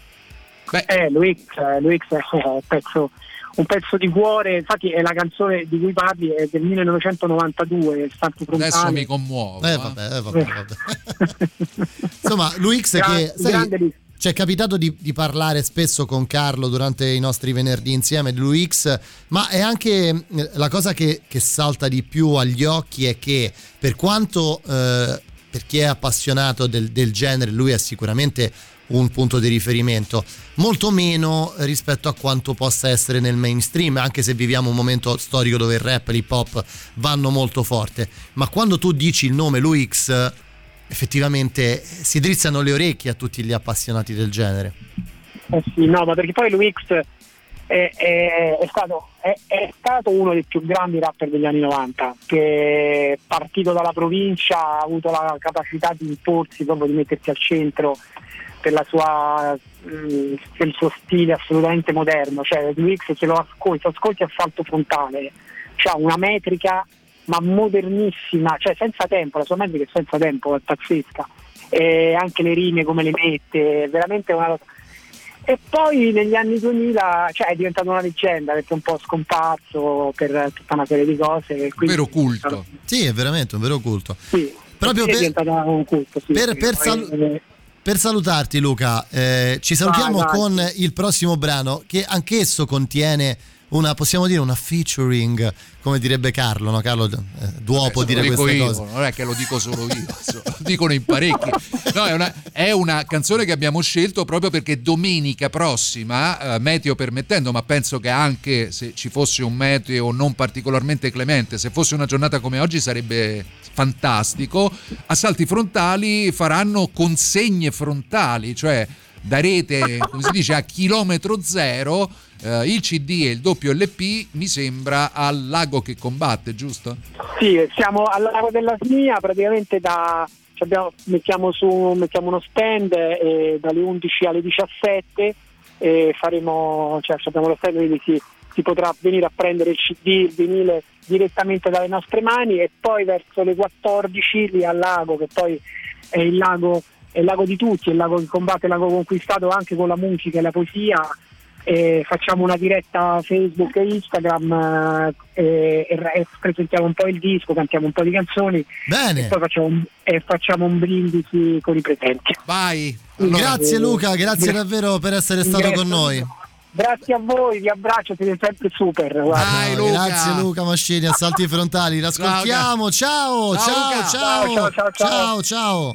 Eh, l'UX, eh, l'UX è un pezzo, un pezzo di cuore, infatti è la canzone di cui parli, è del 1992, Santi Frontale. Adesso mi commuovo. Eh, vabbè, eh, vabbè, vabbè. Insomma, che Gra- sai, grande Luix. ci è capitato di, di parlare spesso con Carlo durante i nostri venerdì insieme di l'UX, ma è anche eh, la cosa che, che salta di più agli occhi è che per quanto eh, per chi è appassionato del, del genere lui è sicuramente un punto di riferimento, molto meno rispetto a quanto possa essere nel mainstream, anche se viviamo un momento storico dove il rap e l'hip hop vanno molto forte, ma quando tu dici il nome Luix effettivamente si drizzano le orecchie a tutti gli appassionati del genere. Eh sì, no, ma perché poi l'UX è, è- è stato, è stato uno dei più grandi rapper degli anni 90, che partito dalla provincia ha avuto la capacità di imporsi, proprio di mettersi al centro per, la sua, mh, per il suo stile assolutamente moderno. Cioè, l'UX se lo ascolti, ascolti assalto frontale, ha una metrica ma modernissima, cioè senza tempo, la sua metrica è senza tempo, è pazzesca. E anche le rime come le mette, è veramente una cosa. E poi negli anni 2000 cioè, è diventato una leggenda perché è un po' scomparso per tutta una serie di cose. quindi- vero culto. Sì, è veramente un vero culto. Sì, Proprio per- un culto. sì, per- per Poi- salu- Per salutarti Luca, eh, ci salutiamo Vai, vai. con il prossimo brano che anch'esso contiene una, possiamo dire, una featuring, come direbbe Carlo, no? Carlo eh, duopo Lo dire queste io, cose. non è che lo dico solo io, lo dicono in parecchi. No, è una, è una canzone che abbiamo scelto proprio perché domenica prossima, eh, meteo permettendo, ma penso che anche se ci fosse un meteo non particolarmente clemente, se fosse una giornata come oggi sarebbe fantastico, Assalti Frontali faranno consegne frontali, cioè darete, come si dice, a chilometro zero eh, il CD e il doppio LP, mi sembra, al lago che combatte, giusto? Sì, siamo al lago della Snia, praticamente da, abbiamo- mettiamo, su, mettiamo uno stand eh, dalle 11 alle 17 e faremo, cioè abbiamo lo stand quindi si, si potrà venire a prendere il CD, il vinile direttamente dalle nostre mani e poi verso le 14 lì al lago, che poi è il lago, è il lago di tutti, è il lago che combatte, il lago conquistato anche con la musica e la poesia. E facciamo una diretta Facebook e Instagram eh, e, e presentiamo un po' il disco, cantiamo un po' di canzoni Bene. e poi facciamo un, e facciamo un brindisi con i presenti. Vai! grazie Luca, grazie gra- davvero per essere stato con noi. Grazie a voi, vi abbraccio, siete sempre super. guarda. No, Grazie Luca Mascini, assalti frontali, l'ascoltiamo. Ciao, Ciao, ciao, Luca. ciao, Ciao, ciao, ciao, ciao, ciao.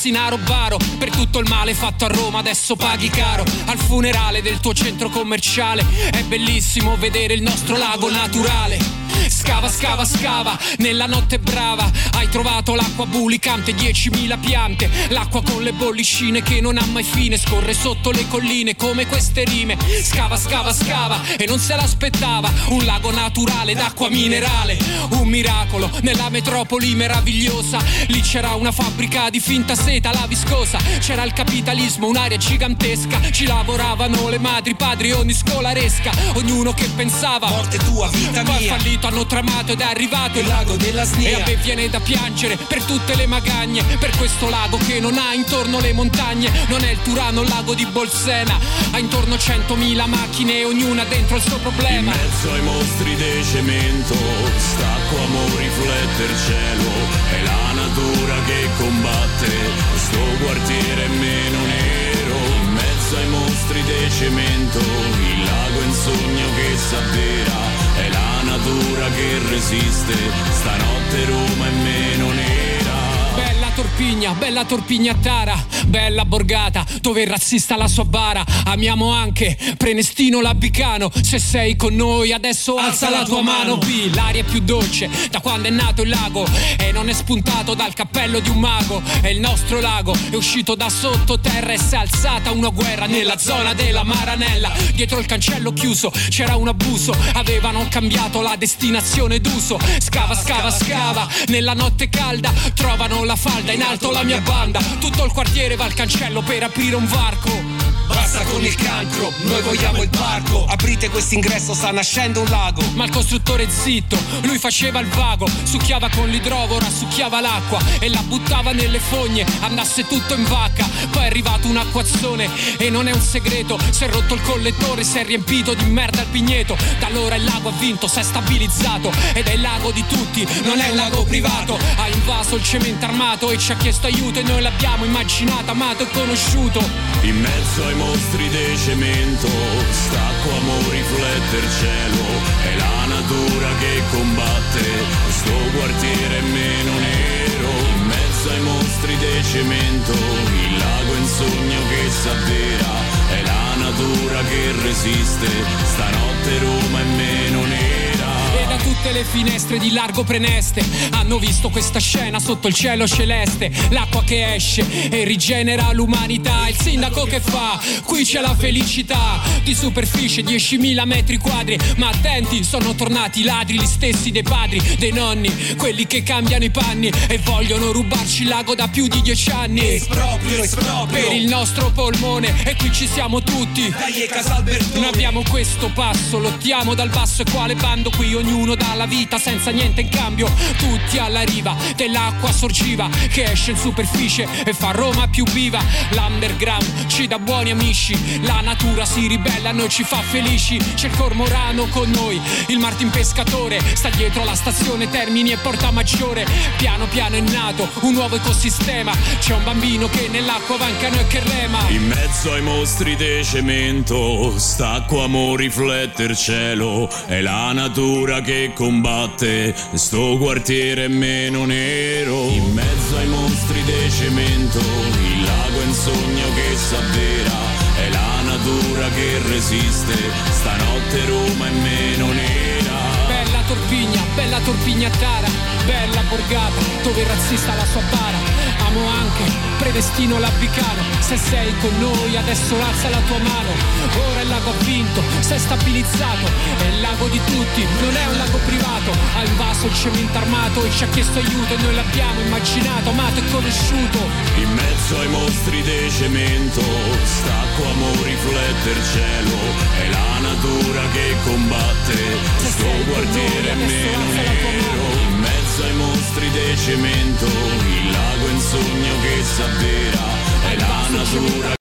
Palazzinaro baro. Per tutto il male fatto a Roma adesso paghi caro. Al funerale del tuo centro commerciale. È bellissimo vedere il nostro lago naturale Scava, scava, scava, nella notte brava. Hai trovato l'acqua bulicante, 10.000 piante. L'acqua con le bollicine che non ha mai fine Scorre sotto le colline come queste rime. Scava, scava, scava e non se l'aspettava. Un lago naturale d'acqua minerale Un miracolo nella metropoli meravigliosa. Lì c'era una fabbrica di finta seta, la viscosa. C'era il capitalismo, un'area gigantesca. Ci lavoravano le madri, padri, ogni scolaresca Ognuno che pensava Morte tua, vita Poi mia. fallito hanno tramato ed è arrivato Il lago della Snia. E a me viene da piangere per tutte le magagne Per questo lago che non ha intorno le montagne. Non è il Turano, il lago di Bolsena. Ha intorno 100.000 macchine, ognuna dentro il suo In problema mezzo ai mostri di cemento, stacco amo riflette cielo, è la natura che combatte, sto quartiere meno nero, in mezzo ai mostri di cemento, il lago è sogno che s'avvera, è la natura che resiste, stanotte Roma nera. Bella Torpigna, bella Torpigna Tara, bella Borgata, dove il razzista la sua bara. Amiamo anche Prenestino Labicano. Se sei con noi adesso alza, la tua mano. B, l'aria è più dolce da quando è nato il lago e non è spuntato dal cappello di un mago. È il nostro lago, è uscito da sottoterra e si è alzata una guerra nella zona della Maranella. Dietro il cancello chiuso c'era un abuso, avevano cambiato la destinazione d'uso. Scava, scava, scava, nella notte calda trovano la falda in alto la mia banda. Tutto il quartiere va al cancello per aprire un varco. Basta con il cancro, noi vogliamo il parco. Aprite quest'ingresso, sta nascendo un lago. Ma il costruttore zitto, lui faceva il vago, succhiava con l'idrovora, succhiava l'acqua e la buttava nelle fogne, andasse tutto in vacca. Poi è arrivato un acquazzone e non è un segreto, si è rotto il collettore, si è riempito di merda il pigneto. Da allora il lago ha vinto, si è stabilizzato ed è il lago di tutti, non è un lago privato. Ha invaso il cemento armato e ci ha chiesto aiuto e noi l'abbiamo immaginato, amato e conosciuto. In mezzo ai mostri di cemento, stacco amo riflette cielo, è la natura che combatte, sto quartiere è meno nero. In mezzo ai mostri di cemento, il lago è un sogno che s'avvera, è la natura che resiste, stanotte Roma è meno nera. E da tutte le finestre di largo preneste hanno visto questa scena sotto il cielo celeste. L'acqua che esce e rigenera l'umanità. Sindaco che fa, qui c'è la felicità. Di superficie 10.000 metri quadri. Ma attenti, sono tornati i ladri, gli stessi dei padri, dei nonni, quelli che cambiano i panni e vogliono rubarci il lago da più di dieci anni. Esproprio, esproprio. Per il nostro polmone, e qui ci siamo tutti. Dai, Casalbertone. Noi abbiamo questo passo, lottiamo dal basso e quale bando qui ognuno dà la vita senza niente in cambio. Tutti alla riva dell'acqua sorgiva che esce in superficie e fa Roma più viva. L'underground ci dà buoni amici, la natura si ribella, noi ci fa felici. C'è il cormorano con noi, il Martin pescatore sta dietro la stazione Termini e Porta Maggiore. Piano piano è nato un nuovo ecosistema. C'è un bambino che nell'acqua va in canoa e che rema. In mezzo ai mostri di cemento, stacco amo riflette il cielo, è la natura che combatte, sto quartiere meno nero. In mezzo ai mostri di cemento, il lago è un sogno che s'avvera, è la natura che resiste, stanotte Roma è meno nera. Bella Torpigna, bella Torpigna Tara, bella Borgata, dove il razzista la sua bara. Amo anche Predestino Labicano, se sei con noi adesso alza la tua mano. Ora il lago ha vinto, si è stabilizzato, è il lago di tutti, non è un lago privato. Ha invaso il cemento armato e ci ha chiesto aiuto e noi l'abbiamo immaginato, amato e conosciuto. In mezzo ai mostri di cemento, stacco amo riflette il cielo, è la natura che combatte, sto quartiere è meno nero. In mezzo ai mostri di cemento, il lago un sogno che s'avvera, è la natura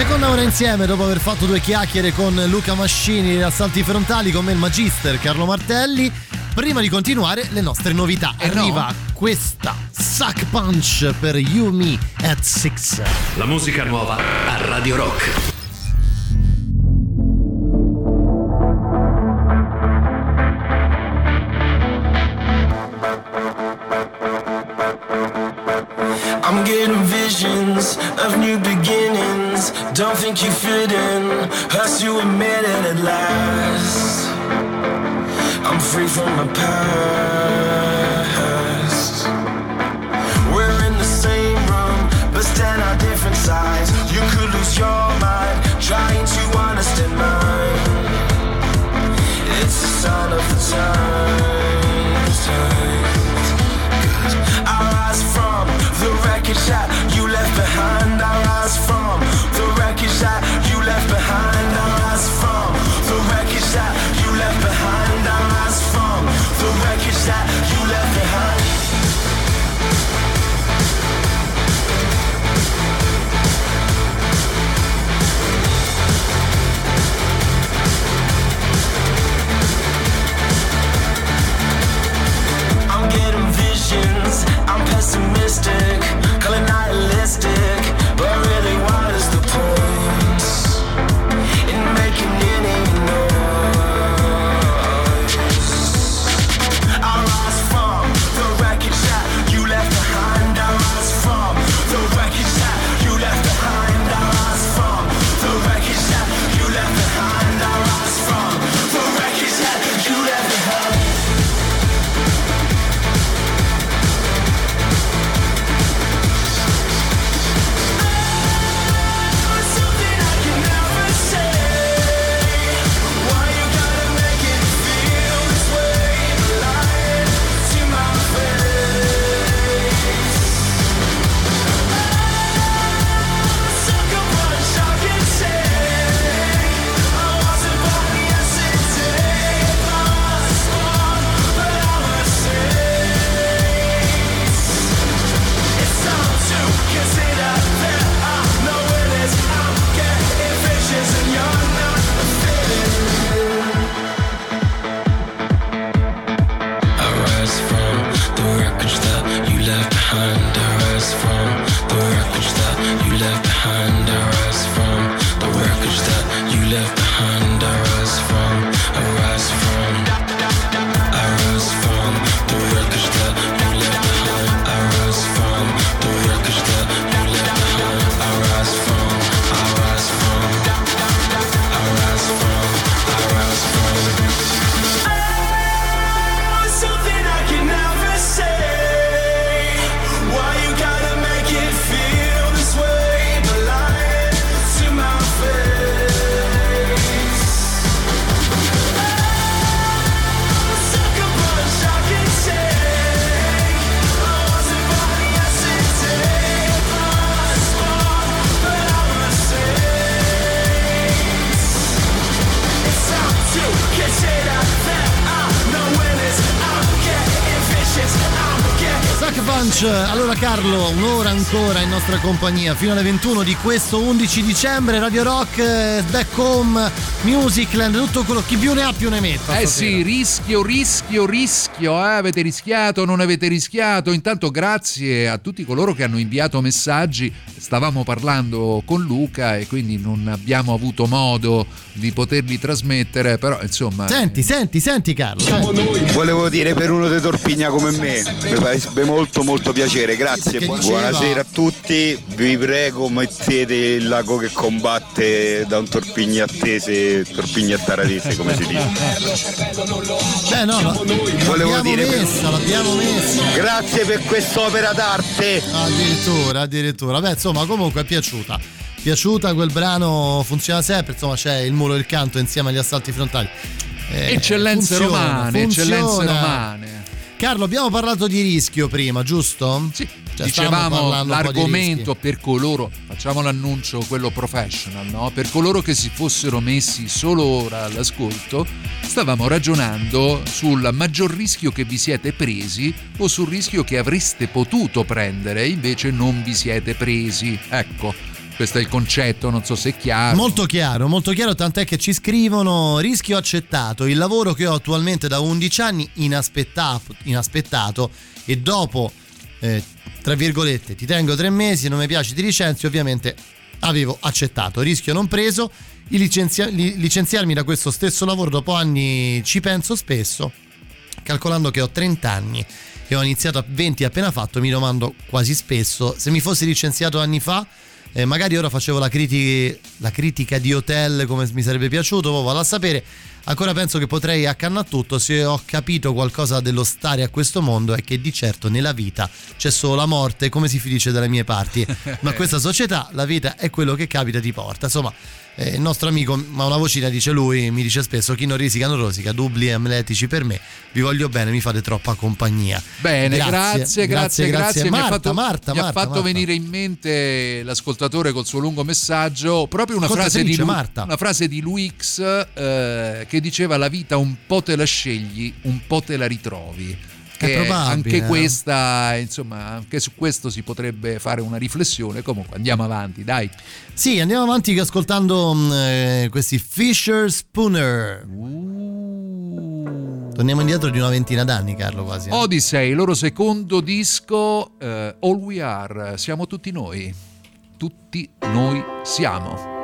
Seconda ora insieme, dopo aver fatto due chiacchiere con Luca Mascini e assalti frontali, con me il Magister Carlo Martelli. Prima di continuare, le nostre novità. Eh no. Arriva questa Suck Punch per You Me at Six. La musica nuova a Radio Rock. I'm getting visions of new beginnings. Don't think you fit in. Hurts to admit it at last. I'm free from my past. We're in the same room, but stand on different sides. You could lose your mind trying to understand mine. It's a sign of the times. times. I rise from the wreckage that you left behind. I rise from Allora Carlo, un'ora ancora in nostra compagnia fino alle 21 di questo 11 dicembre, Radio Rock, eh, Back Home, Musicland, tutto quello, chi più ne ha più ne metta. Eh stasera. sì, rischio, rischio, rischio, eh? avete rischiato, non avete rischiato. Intanto grazie a tutti coloro che hanno inviato messaggi. Stavamo parlando con Luca e quindi non abbiamo avuto modo di poterli trasmettere, però insomma... Senti, senti, senti Carlo. senti. Volevo dire per uno di Torpigna come me, mi farebbe molto molto piacere, grazie, buonasera a tutti, vi prego mettete il lago che combatte da un Torpignattese, Torpignattaratese come si dice. Beh no, no Volevo dire per- messa, l'abbiamo messa. Grazie per quest'opera d'arte. Addirittura, addirittura. Beh, insomma, comunque è piaciuta. Piaciuta quel brano, funziona sempre, insomma, c'è il muro del canto insieme agli assalti frontali. Eh, Eccellenze funziona, romane, funziona. eccellenze romane. Carlo, abbiamo parlato di rischio prima, giusto? Sì. Cioè, Dicevamo po' di l'argomento per coloro, facciamo l'annuncio quello professional, no? Per coloro che si fossero messi solo ora all'ascolto, stavamo ragionando sul maggior rischio che vi siete presi o sul rischio che avreste potuto prendere e invece non vi siete presi. Ecco, questo è il concetto, non so se è chiaro. Molto chiaro, molto chiaro, tant'è che ci scrivono rischio accettato, il lavoro che ho attualmente da 11 anni inaspettato, inaspettato e dopo eh, tra virgolette, ti tengo tre mesi, non mi piace, ti licenzio, ovviamente avevo accettato, rischio non preso, licenzia- li- licenziarmi da questo stesso lavoro dopo anni ci penso spesso, calcolando che ho 30 anni e ho iniziato a 20 appena fatto, mi domando quasi spesso se mi fossi licenziato anni fa, eh, magari ora facevo la, criti- la critica di hotel come mi sarebbe piaciuto, poi vado a sapere. Ancora penso che potrei accannare tutto se ho capito qualcosa dello stare a questo mondo è che di certo nella vita c'è solo la morte, come si dice dalle mie parti. Ma questa società, la vita è quello che capita ti porta. Insomma, eh, il nostro amico, ma una vocina dice lui, mi dice spesso chi non risica non rosica, dubli amletici per me, vi voglio bene, mi fate troppa compagnia. Bene, grazie, grazie, grazie. Mi ha Marta, fatto, Marta, mi ha fatto Marta. venire in mente l'ascoltatore col suo lungo messaggio, proprio una frase, di Lu- Marta. una frase di Luix eh, che diceva la vita un po' te la scegli, un po' te la ritrovi. Che anche eh. questa, insomma, anche su questo si potrebbe fare una riflessione. Comunque andiamo avanti, dai. Sì, andiamo avanti ascoltando mm, eh, questi Fisher Spooner. Torniamo indietro di una ventina d'anni, Carlo, quasi. eh. Odyssey, loro secondo disco, eh, All We Are, siamo tutti noi. Tutti noi siamo.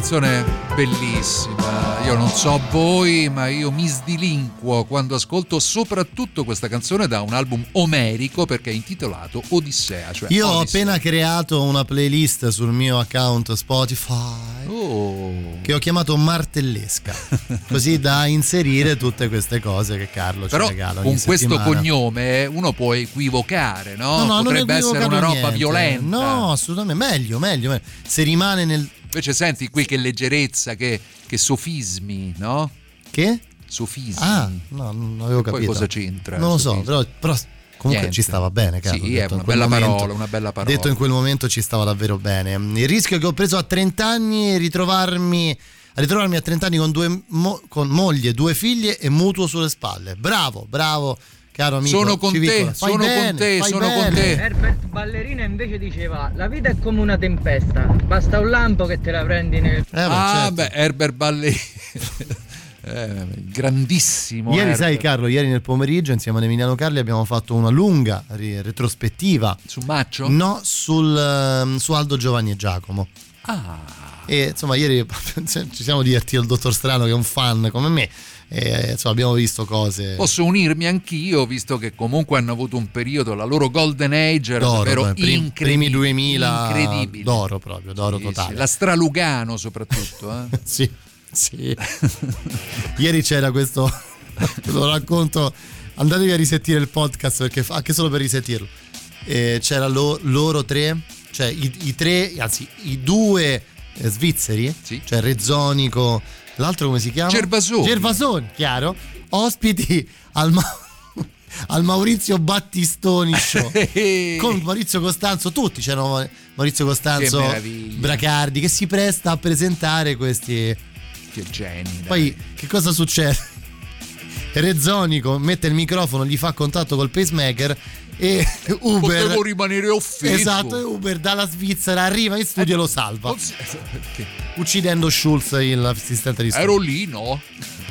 Canzone bellissima. Io non so voi, ma io mi sdilinquo quando ascolto soprattutto questa canzone da un album omerico perché è intitolato Odissea. Cioè Io ho Odyssey. appena creato una playlist sul mio account Spotify Oh. che ho chiamato Martellesca, così da inserire tutte queste cose che Carlo Però ci regala. con ogni questo settimana. uno uno può equivocare, no? No, no, non Potrebbe essere una roba niente. violenta. No, assolutamente. Meglio, meglio, meglio. Se rimane nel. Invece senti qui che leggerezza, che, che sofismi, no? Che? Sofismi. Ah, no, non avevo Poi capito. cosa c'entra? Non lo so, però, però comunque Niente. ci stava bene, Carlo. Sì, detto, è una bella momento- parola, una bella parola. Detto in quel momento ci stava davvero bene. Il rischio che ho preso a 30 anni è ritrovarmi a ritrovarmi a 30 anni con due mo- con moglie, due figlie e mutuo sulle spalle. Bravo, bravo, caro amico. Sono con te, Civicola. Fai sono con bene, te, fai sono con bene. te. Herbert Ballerina invece diceva la vita è come una tempesta, basta un lampo che te la prendi nel... ah, certo. beh, Herbert Ballerina. Eh, grandissimo. Ieri, Herbert. sai, Carlo, ieri nel pomeriggio insieme ad Emiliano Carli abbiamo fatto una lunga ri- retrospettiva. Su Maccio? No, sul, ehm, su Aldo Giovanni e Giacomo. Ah. E insomma, ieri ci siamo divertiti il dottor Strano, che è un fan come me. E insomma, abbiamo visto cose. Posso unirmi anch'io, visto che comunque hanno avuto un periodo, la loro golden age era d'oro, davvero prim- incredibile. primi 2000 incredibile. d'oro proprio, d'oro Sì, totale. sì, La Stralugano soprattutto. Eh. sì, sì. Ieri c'era questo, te lo racconto, andatevi a risentire il podcast perché fa- anche solo per risentirlo. Eh, c'era lo- loro tre, cioè i, i tre, anzi i due eh, svizzeri, cioè Rezzonico, l'altro come si chiama? Gervasoni. Gervasoni, chiaro, ospiti al, Ma- al Maurizio Battistoni Show con Maurizio Costanzo, tutti c'erano Maurizio Costanzo, Che. Bracardi che si presta a presentare questi Che geni. poi che cosa succede? Rezzonico mette il microfono, gli fa contatto col pacemaker e Uber Potevo rimanere offeso. Esatto, e Uber dalla Svizzera arriva in studio e lo salva. Uccidendo Schulz, l'assistente di studio. Ero lì, no?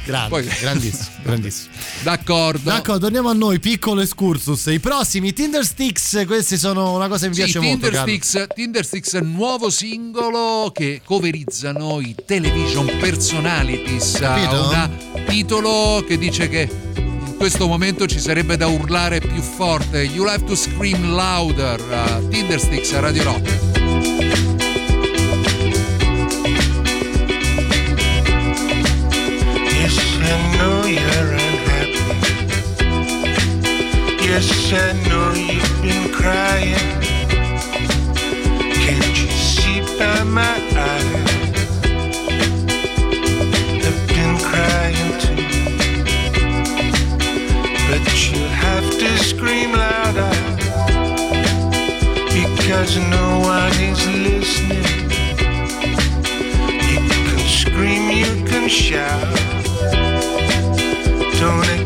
Grande, Poi- grandissimo, grandissimo. D'accordo. D'accordo, torniamo a noi, piccolo excursus. I prossimi Tinder Sticks, questi sono una cosa che mi Sì, piace molto. Tinder Carlo. Sticks, Tinder Sticks, nuovo singolo che coverizzano i television personalities. Ha un titolo che dice che in questo momento ci sarebbe da urlare più forte. You'll have to scream louder. Uh, Tinder Sticks a Radio Rock. Yes, I know you've been crying. Can't you see by my eyes? Listening. You can scream, you can shout. Don't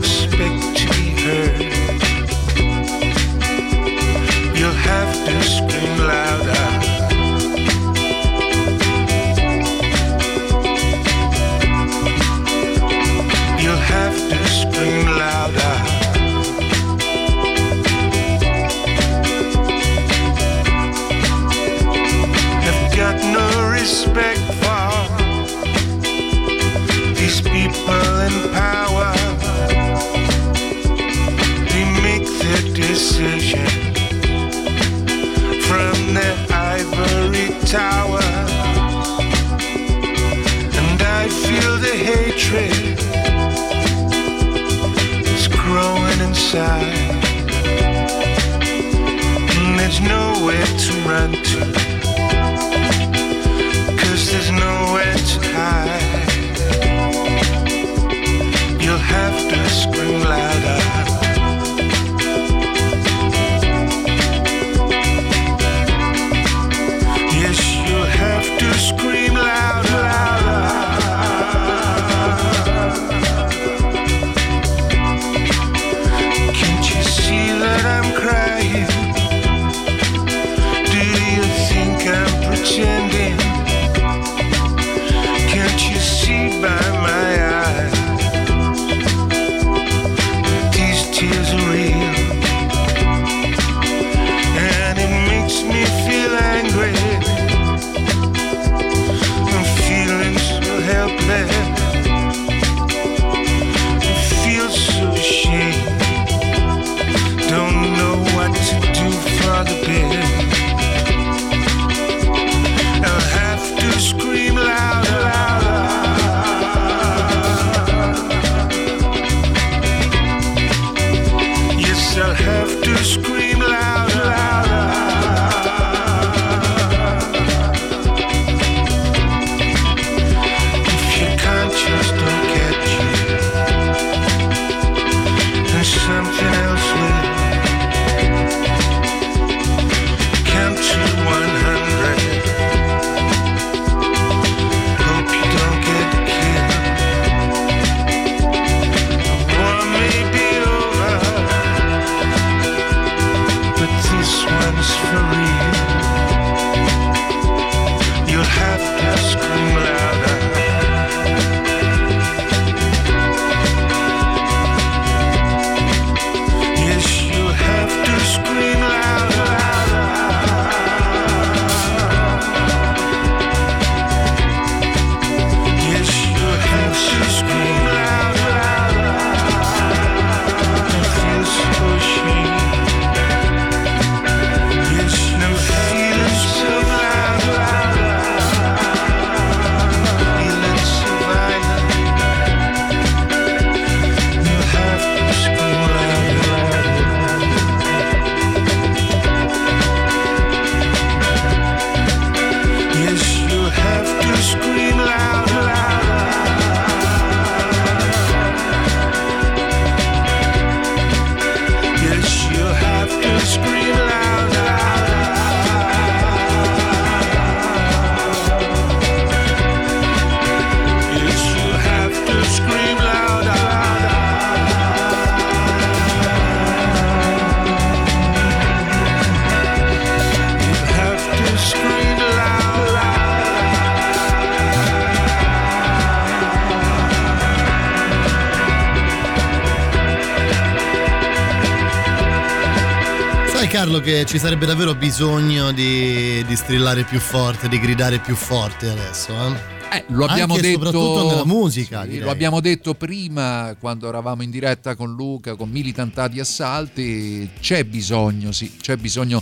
Che ci sarebbe davvero bisogno di, di strillare più forte, di gridare più forte adesso, eh? Eh, lo abbiamo Anche detto soprattutto nella musica, sì, lo abbiamo detto prima quando eravamo in diretta con Luca con militantati assalti c'è bisogno sì c'è bisogno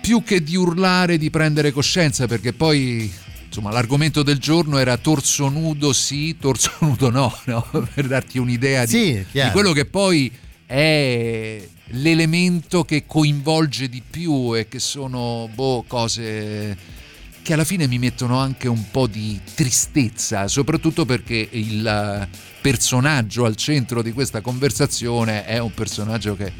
più che di urlare di prendere coscienza perché poi insomma l'argomento del giorno era torso nudo sì torso nudo no, no? per darti un'idea di, Sì, di quello che poi è l'elemento che coinvolge di più e che sono boh, cose che alla fine mi mettono anche un po' di tristezza, soprattutto perché il eh, personaggio al centro di questa conversazione è un personaggio che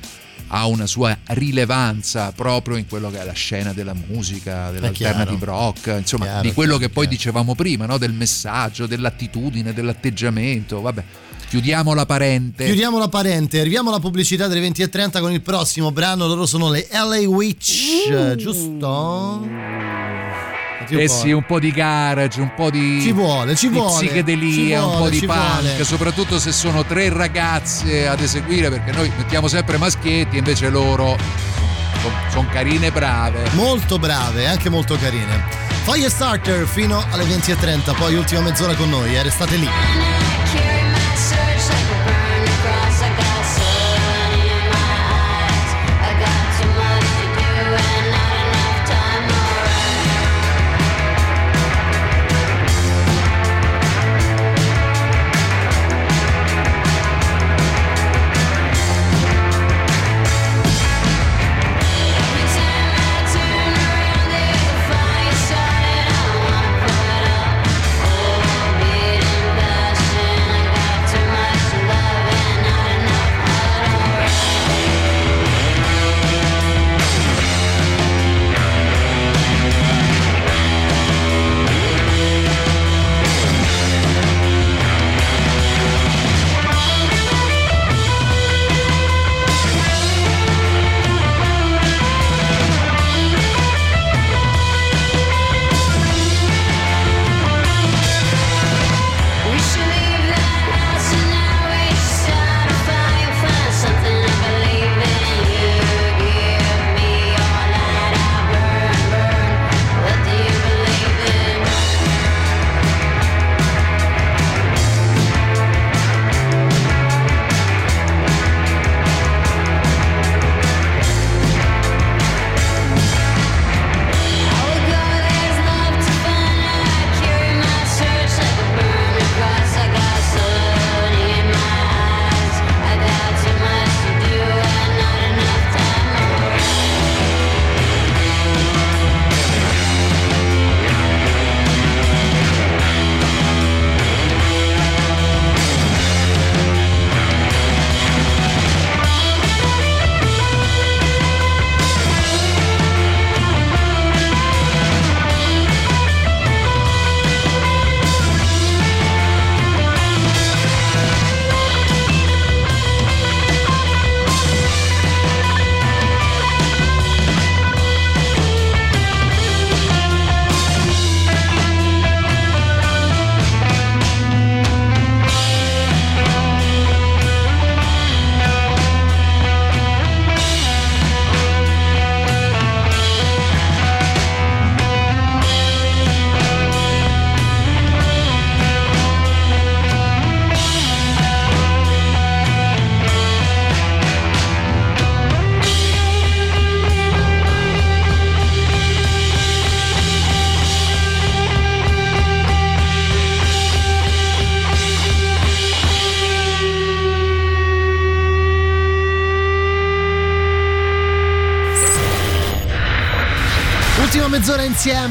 ha una sua rilevanza proprio in quello che è la scena della musica, dell'alternative rock, insomma, Chiaro, di quello chiaro, che poi dicevamo prima, no? del messaggio, dell'attitudine, dell'atteggiamento. Vabbè, chiudiamo la parente. Chiudiamo la parente, arriviamo alla pubblicità delle 20.30 con il prossimo brano, loro sono le LA Witch, giusto? Senti un Eh po'. sì, un po' di garage, un po' di, Ci vuole, ci di vuole, psichedelia, ci un po' vuole, di punk, vuole. soprattutto se sono tre ragazze ad eseguire, perché noi mettiamo sempre maschietti, invece loro sono carine e brave. Molto brave, anche molto carine. Firestarter fino alle 20.30, poi ultima mezz'ora con noi, eh, restate lì.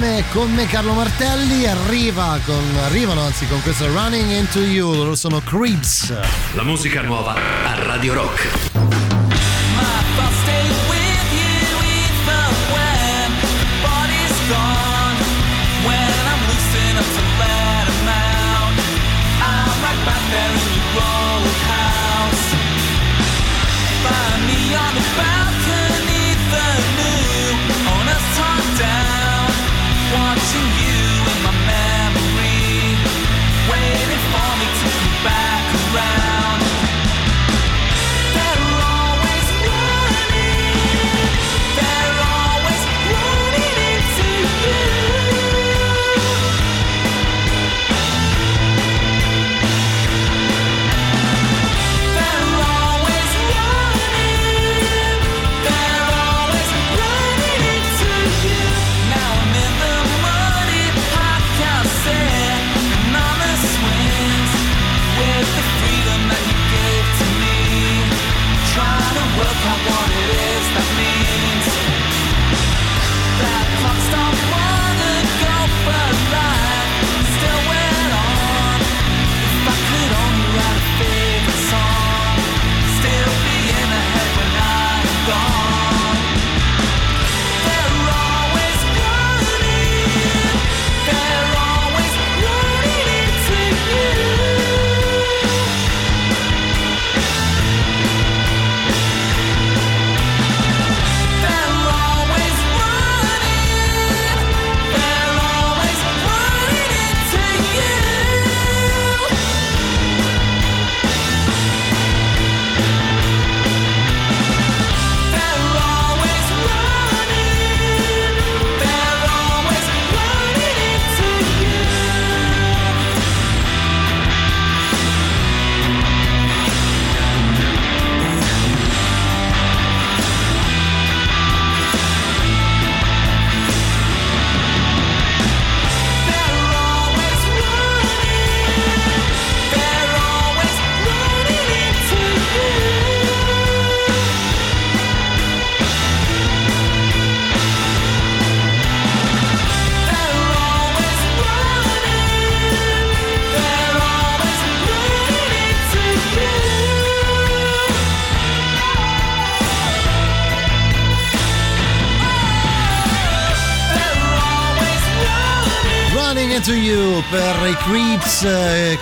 Insieme con me Carlo Martelli, arriva con, arrivano anzi con questo Running Into You, loro sono Creeps. La musica nuova a Radio Rock.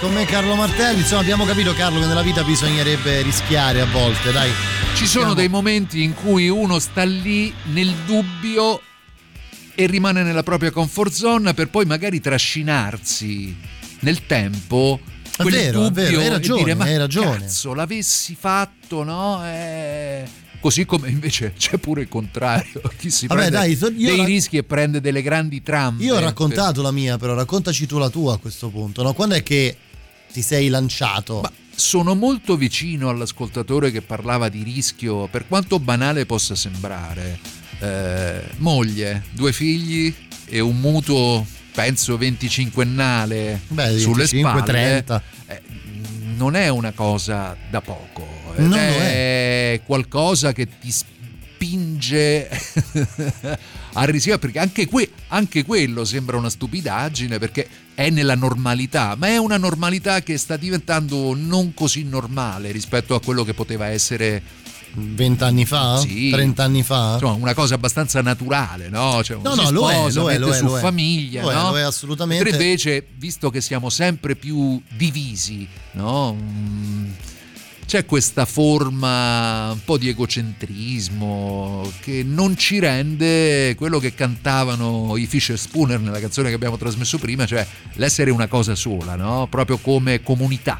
Con me Carlo Martelli, insomma abbiamo capito Carlo che nella vita bisognerebbe rischiare a volte, dai. Ci sono dei momenti in cui uno sta lì nel dubbio e rimane nella propria comfort zone per poi magari trascinarsi nel tempo È vero, è vero, hai ragione, dire ma hai ragione." cazzo l'avessi fatto no? Eh, Così come invece c'è pure il contrario, chi si Vabbè, prende dai, dei la- rischi e prende delle grandi trampe. Io ho raccontato la mia, però raccontaci tu la tua a questo punto, no? Quando è che ti sei lanciato? Sono molto vicino all'ascoltatore che parlava di rischio, per quanto banale possa sembrare. Eh, moglie, due figli e un mutuo, penso 25ennale Beh, sulle 25, spalle. 30. Eh, non è una cosa da poco, Non lo è qualcosa che ti spinge a rischiare perché anche, que- anche quello sembra una stupidaggine perché è nella normalità ma è una normalità che sta diventando non così normale rispetto a quello che poteva essere 20 anni fa? Sì. 30 anni fa? insomma una cosa abbastanza naturale no? Cioè, No, no, lo è, sposa, lo è, lo è, su lo è. famiglia Lo è, no? lo è assolutamente. Mentre invece visto che siamo sempre più divisi no? Mm, c'è questa forma un po' di egocentrismo che non ci rende quello che cantavano i Fisher Spooner nella canzone che abbiamo trasmesso prima, cioè l'essere una cosa sola, no? proprio come comunità.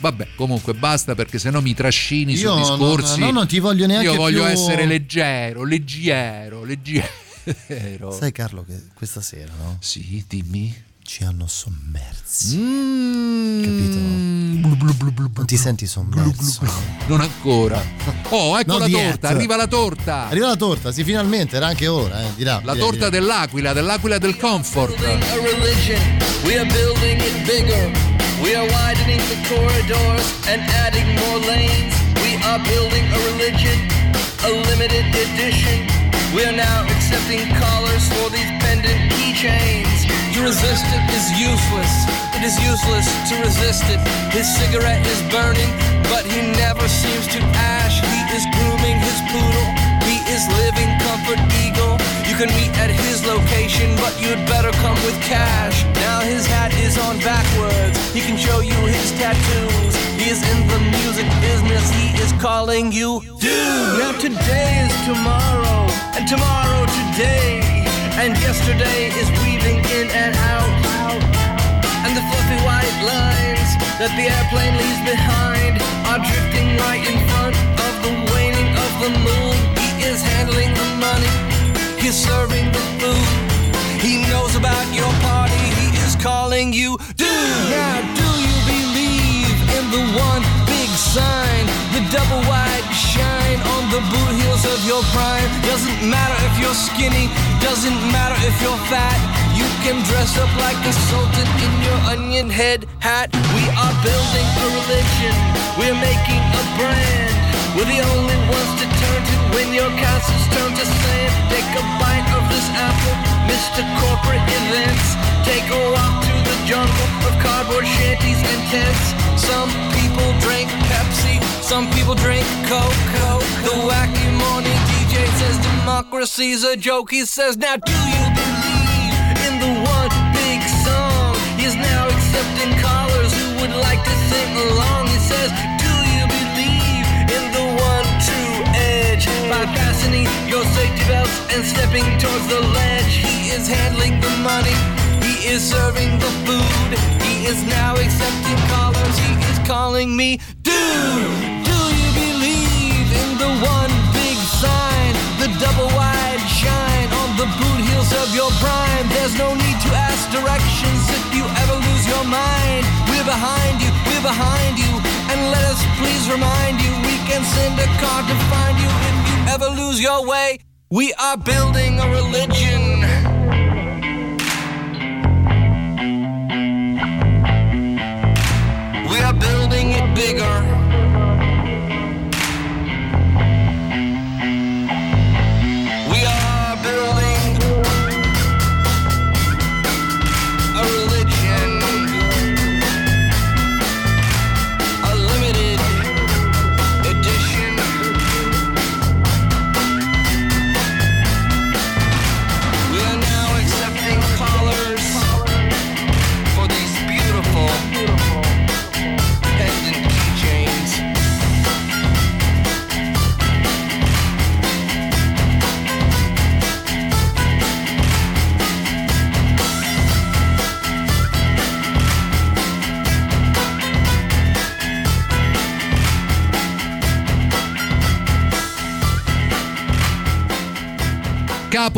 Vabbè, comunque basta perché sennò mi trascini Io su discorsi. no, non ti voglio neanche Io voglio più- essere leggero, leggero, leggero. Sai Carlo che questa sera, no? Sì, dimmi. Ci hanno sommersi. Mm. Capito? Non ti senti sommerso? Non ancora. Oh, ecco Not la yet. torta, arriva la torta. Arriva la torta, sì, finalmente, era anche ora, eh, dirà. La dirà, torta dirà. dell'aquila, dell'aquila del comfort. We are building it bigger. We are widening the corridors and adding more lanes. We are building a religion, a limited edition. We are now accepting callers for these pendant keychains. To resist it is useless. It is useless to resist it. His cigarette is burning, but he never seems to ash. He is grooming his poodle. He is living comfort ego can meet at his location, but you'd better come with cash. Now his hat is on backwards. He can show you his tattoos. He is in the music business. He is calling you dude. Now today is tomorrow, and tomorrow today, and yesterday is weaving in and out. And the fluffy white lines that the airplane leaves behind are drifting right in front of the waning of the moon. He is handling the money, he's serving the food. He knows about your party, he is calling you dude. Now, do you believe in the one big sign, the double wide shine on the boot heels of your prime? Doesn't matter if you're skinny, doesn't matter if you're fat. You can dress up like a sultan in your onion head hat. We are building a religion, we're making a brand. We're the only ones to turn to when your castles turn to sand. Take a bite of this apple, Mr. Corporate Events. Take a walk to the jungle of cardboard shanties and tents. Some people drink Pepsi, some people drink Coke. The wacky morning DJ says democracy's a joke. He says, now do you believe in the one big song? He's now accepting callers who would like to sing along. By fastening your safety belts and stepping towards the ledge. He is handling the money. He is serving the food. He is now accepting callers. He is calling me dude. Do you believe in the one big sign? The double wide shine on the boot heels of your prime. There's no need to ask directions if you ever lose your mind. We're behind you, we're behind you. And let us please remind you we can send a car to find you ever lose your way. We are building a religion. We are building it bigger.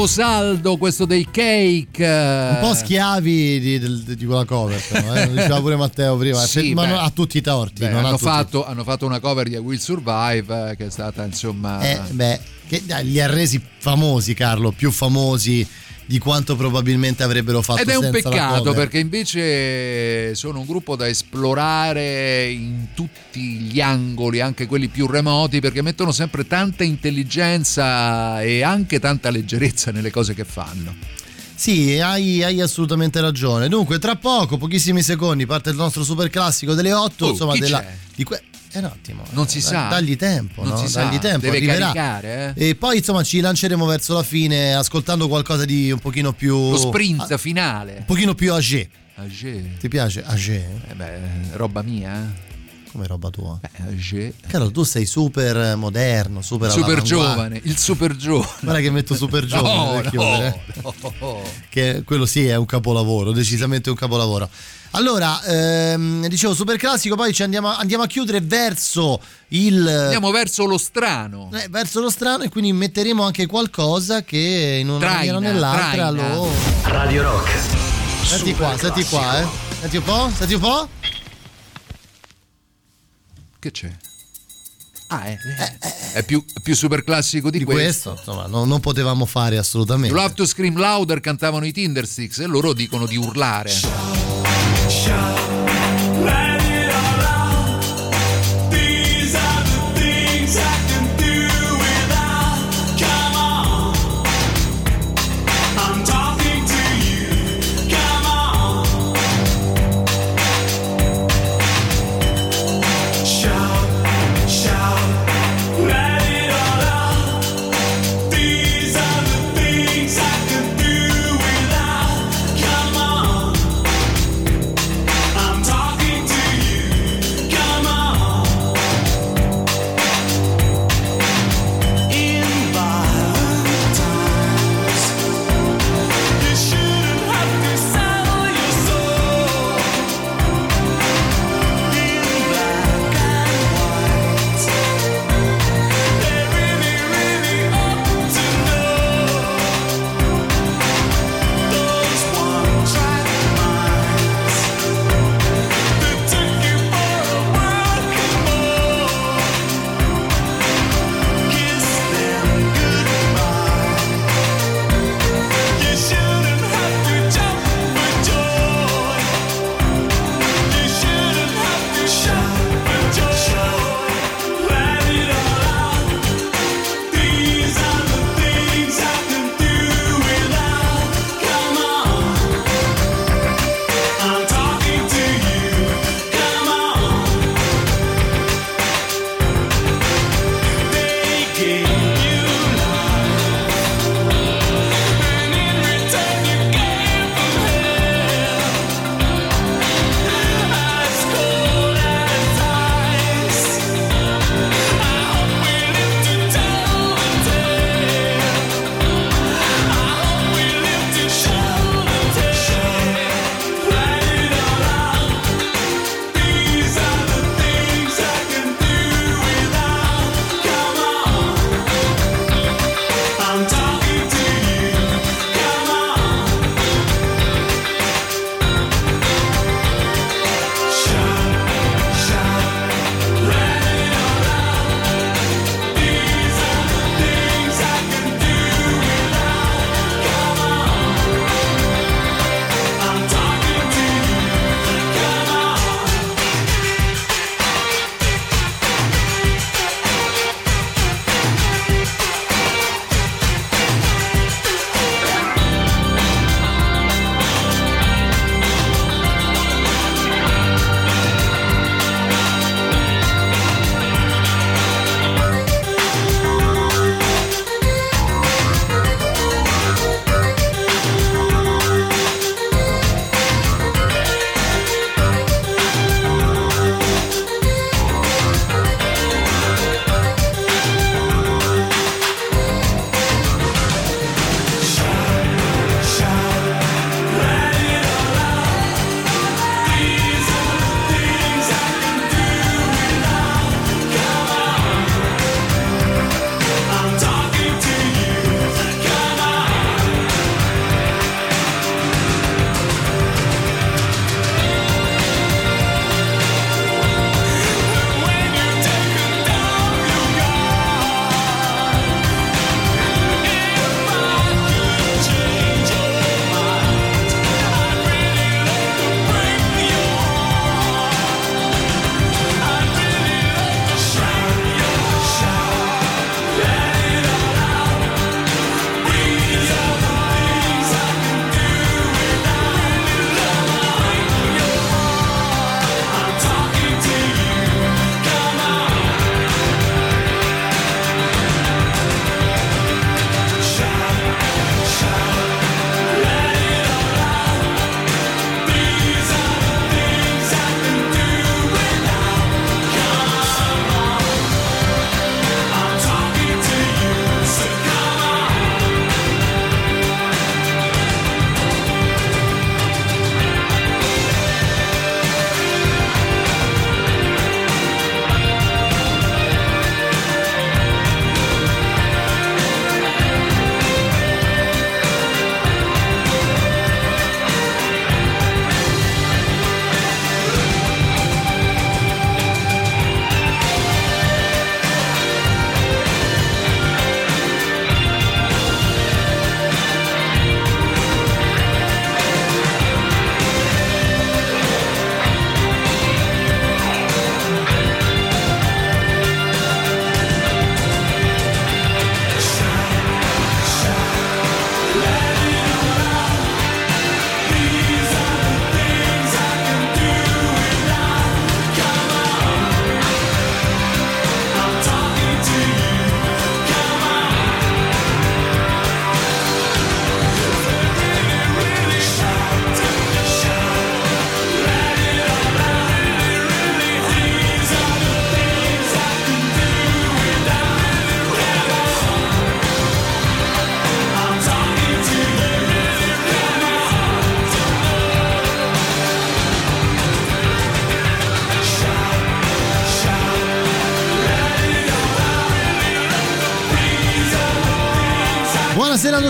Caposaldo, questo dei cake. Un po' schiavi di, del- di quella cover, però, eh, diceva pure Matteo prima, Sì, ma beh. ha tutti i torti. Beh, hanno, tutti- fatto, hanno fatto una cover di Will Survive eh, che è stata insomma Eh, beh, che li ha resi famosi, Carlo, più famosi di quanto probabilmente avrebbero fatto Ed è un peccato perché invece sono un gruppo da esplorare in tutti gli angoli, anche quelli più remoti, perché mettono sempre tanta intelligenza e anche tanta leggerezza nelle cose che fanno. Sì, hai, hai assolutamente ragione. Dunque, tra poco, pochissimi secondi, parte il nostro super classico delle 8. Oh, insomma, della, di que- eh, un attimo. Non si eh, sa. Dagli tempo, Non no? si sa, Dagli tempo, deve arriverà. caricare, eh. E poi, insomma, ci lanceremo verso la fine ascoltando qualcosa di un pochino più. Lo sprint ah, finale. un pochino più âgé. Agé. Ti piace âgé? Eh beh, roba mia. Eh. Come roba tua? Beh, Agé. Carlo, tu sei super moderno, super Super giovane, il super giovane. Guarda che metto super giovane No, no, no. che quello sì è un capolavoro, decisamente un capolavoro. Allora, ehm, dicevo super classico, poi ci andiamo, andiamo a chiudere verso il Andiamo verso lo strano. eh, verso lo strano e quindi metteremo anche qualcosa che in una Traina, maniera o nell'altra traina. lo Radio Rock. Senti qua, Super senti qua, eh. Senti un po', senti un po'. Che c'è? Ah, è, è più, è più super classico di, Di questo, insomma, no- non potevamo fare assolutamente. You Love to Scream Louder cantavano i Tindersticks e loro dicono di urlare.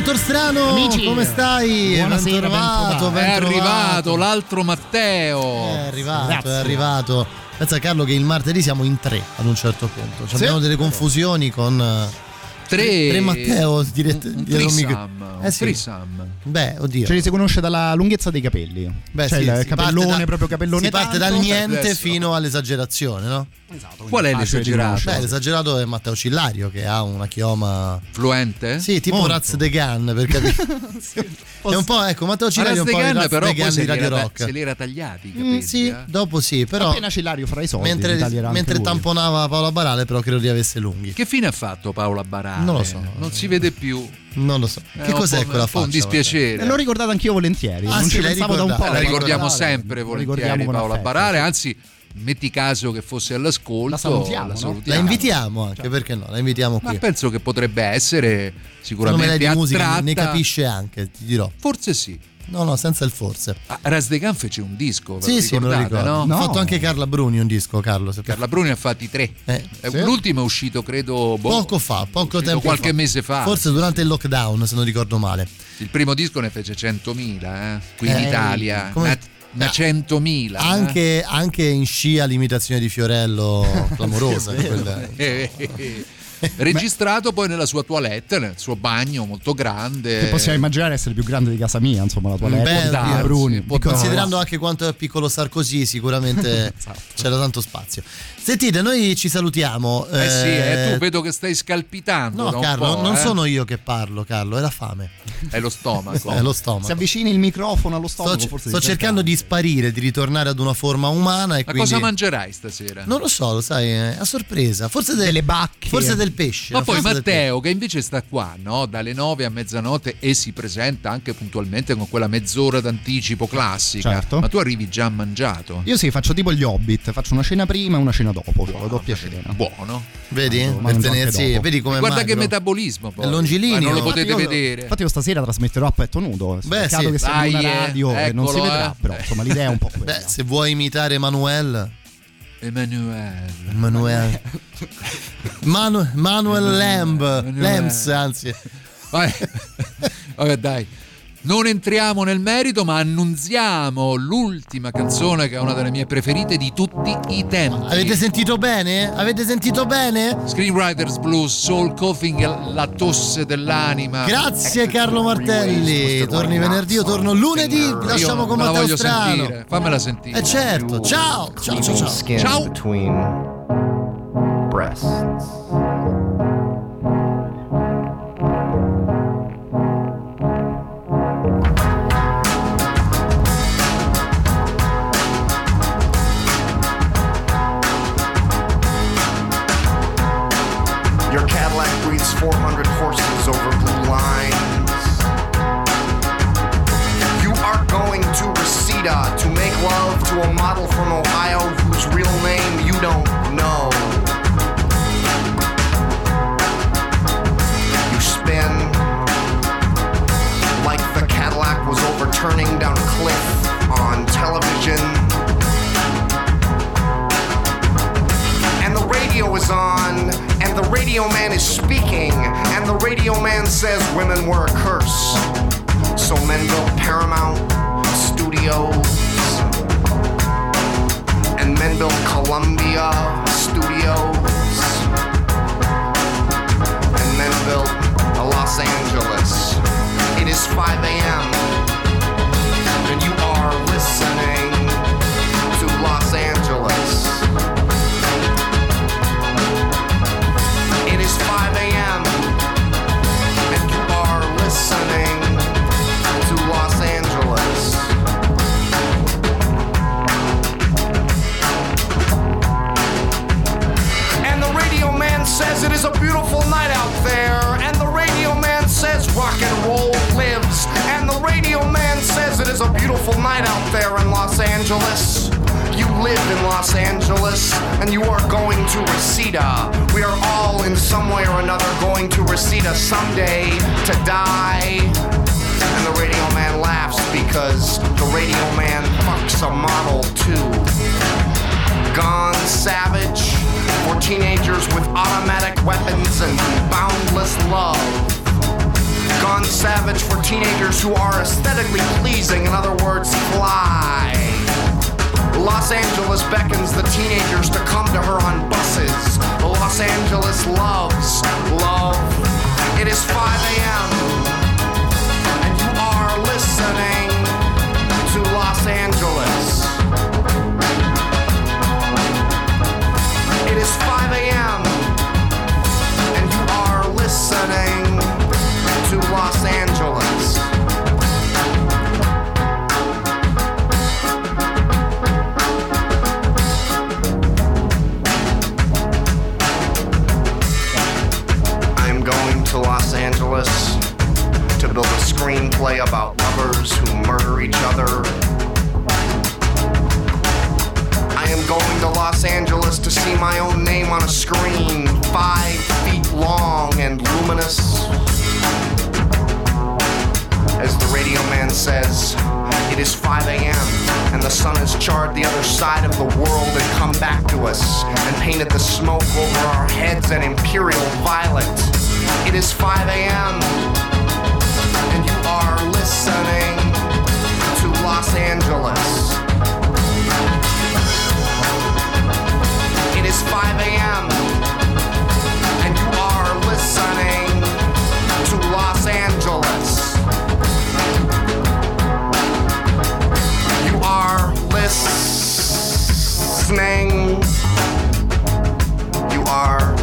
Dottor Strano, Amici. come stai? Buonasera, ben trovato, ben È arrivato l'altro Matteo. È arrivato, Grazie. è arrivato. Pensa Carlo che il martedì siamo in tre ad un certo punto. Cioè, Sì. Abbiamo delle confusioni con eh, Tre, tre Matteo dirette un dietro un micro- Eh sì. trisam. Beh, oddio. Ce li si conosce dalla lunghezza dei capelli. Beh, cioè sì, il si parte capellone, da- proprio capellone Si parte tanto. dal niente Adesso. fino all'esagerazione, no? Esatto, Qual è l'esagerato? Beh, l'esagerato è Matteo Cillario che ha una chioma. Fluente? Sì, tipo Molto. Raz de Gun, per capire. è un po', ecco, Matteo Ma Cillario è un po' Razdegan Raz però de se di li, Radio era, Rock. se li era tagliati i Mm, capelli, sì, eh. dopo sì, però Appena Cillario fra i soldi, mentre, li mentre tamponava Paola Barale, però credo di avesse lunghi. Che fine ha fatto Paola Barale? Non lo so. Non si vede più. Non lo so. È che un cos'è po'- quella po' un faccia? dispiacere. L'ho ricordato anch'io volentieri. Ah, non sì, ci pensavo da un po'. la Paola ricordiamo sempre La volentieri Paola sì. anzi metti caso che fosse all'ascolto, La salutiamo, no? salutiamo. La invitiamo anche, perché no? La invitiamo Ma qui. penso che potrebbe essere Secondo me lei sicuramente di musica ne capisce anche, ti dirò. Forse sì. No, no, senza il forse. Ah, Razdegan fece un disco, Sì, sì, me lo ricordo. no? Ha fatto anche Carla Bruni un disco, Carlo. se- Carla Bruni ha fatti tre. Eh, Eh, sì. L'ultimo è uscito, credo, boh, Poco fa, poco tempo qualche fa. mese fa. Forse durante il lockdown, se non ricordo male. Il primo disco ne fece 100.000, eh? qui in Eh, Italia. come- Una, una 100.000. eh? Anche, anche in scia l'imitazione di Fiorello clamorosa. quella- Eh, eh, eh. Registrato poi nella sua toilette, nel suo bagno molto grande. Che possiamo immaginare essere più grande di casa mia, insomma, la toilette. Beh, di darsi, Bruni. Considerando anche quanto è piccolo Sarkozy, sicuramente Esatto. c'era tanto spazio. Sentite, noi ci salutiamo. Eh sì, eh, eh, tu vedo che stai scalpitando. No, da un Carlo, po', non eh. sono io che parlo, Carlo, è la fame. È lo stomaco. È lo Si stomaco. avvicini il microfono allo Sto, stomaco, forse sto ti cercando di sparire, di ritornare ad una forma umana. E Ma quindi... cosa mangerai stasera? Non lo so, lo sai, è a sorpresa. Forse del- Delle bacche. Forse del pesce. Ma poi Matteo, che invece sta qua, no? dalle 9 a mezzanotte e si presenta anche puntualmente con quella mezz'ora d'anticipo classica. Certo. Ma tu arrivi già mangiato. Io sì, faccio tipo gli hobbit, faccio una cena prima e una cena dopo, cioè la doppia cena. Buono. Vedi? Mangio per tenersi, vedi come Guarda che magro. metabolismo poi. È longilineo. Ma non lo Infatti potete io- vedere. Infatti io stasera trasmetterò a petto nudo. Beh, Peccato sì. che sia in una eh, radio e non si eccolo, vedrà, eh. però insomma l'idea è un po' quella. Beh, se vuoi imitare Emanuele. Emanuele. Emanuele. Manu- Manuel Lamb. Lambs, anzi. Vai. Vabbè, dai. Non entriamo nel merito, ma annunziamo l'ultima canzone che è una delle mie preferite di tutti i tempi. Avete sentito bene? Avete sentito bene? Screenwriters Blues, Soul Coughing, la tosse dell'anima. Grazie Carlo Martelli. Torni venerdì, io torno lunedì. Lasciamo con la Matteo voglio Strano. sentire. Fammela sentire. Eh certo, ciao. Ciao, ciao, ciao. Ciao. 400 horses over blue lines. You are going to Reseda to make love to a model from Ohio whose real name you don't know. You spin like the Cadillac was overturning down a cliff on television. and the radio is on, the radio man is speaking, and the radio man says women were a curse. So men built Paramount Studios, and men built Columbia Studios, and men built Los Angeles. It is 5 a.m., beautiful night out there in Los Angeles. You live in Los Angeles and you are going to Reseda. We are all in some way or another going to Reseda someday to die. And the radio man laughs because the radio man fucks a model too. Gone savage for teenagers with automatic weapons and boundless love. Savage for teenagers who are aesthetically pleasing, in other words, fly. Los Angeles beckons the teenagers to come to her on buses. Los Angeles loves love. It is 5 a.m. and you are listening screenplay about lovers who murder each other. I am going to Los Angeles to see my own name on a screen, five feet long and luminous. As the radio man says, it is 5 a.m. and the sun has charred the other side of the world and come back to us and painted the smoke over our heads an imperial violet. It is 5 a.m. and listening to Los Angeles. It is 5 a.m. and you are listening to Los Angeles. You are listening. You are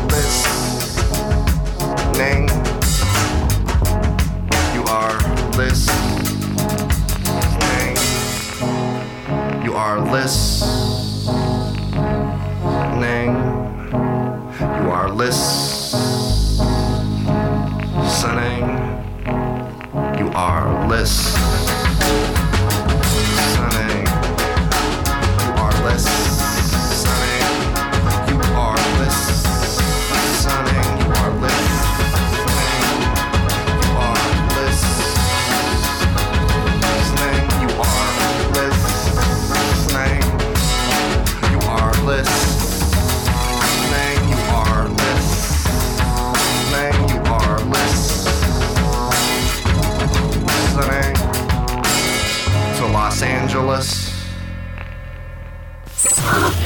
listening. Listening. You are listening. You are listening.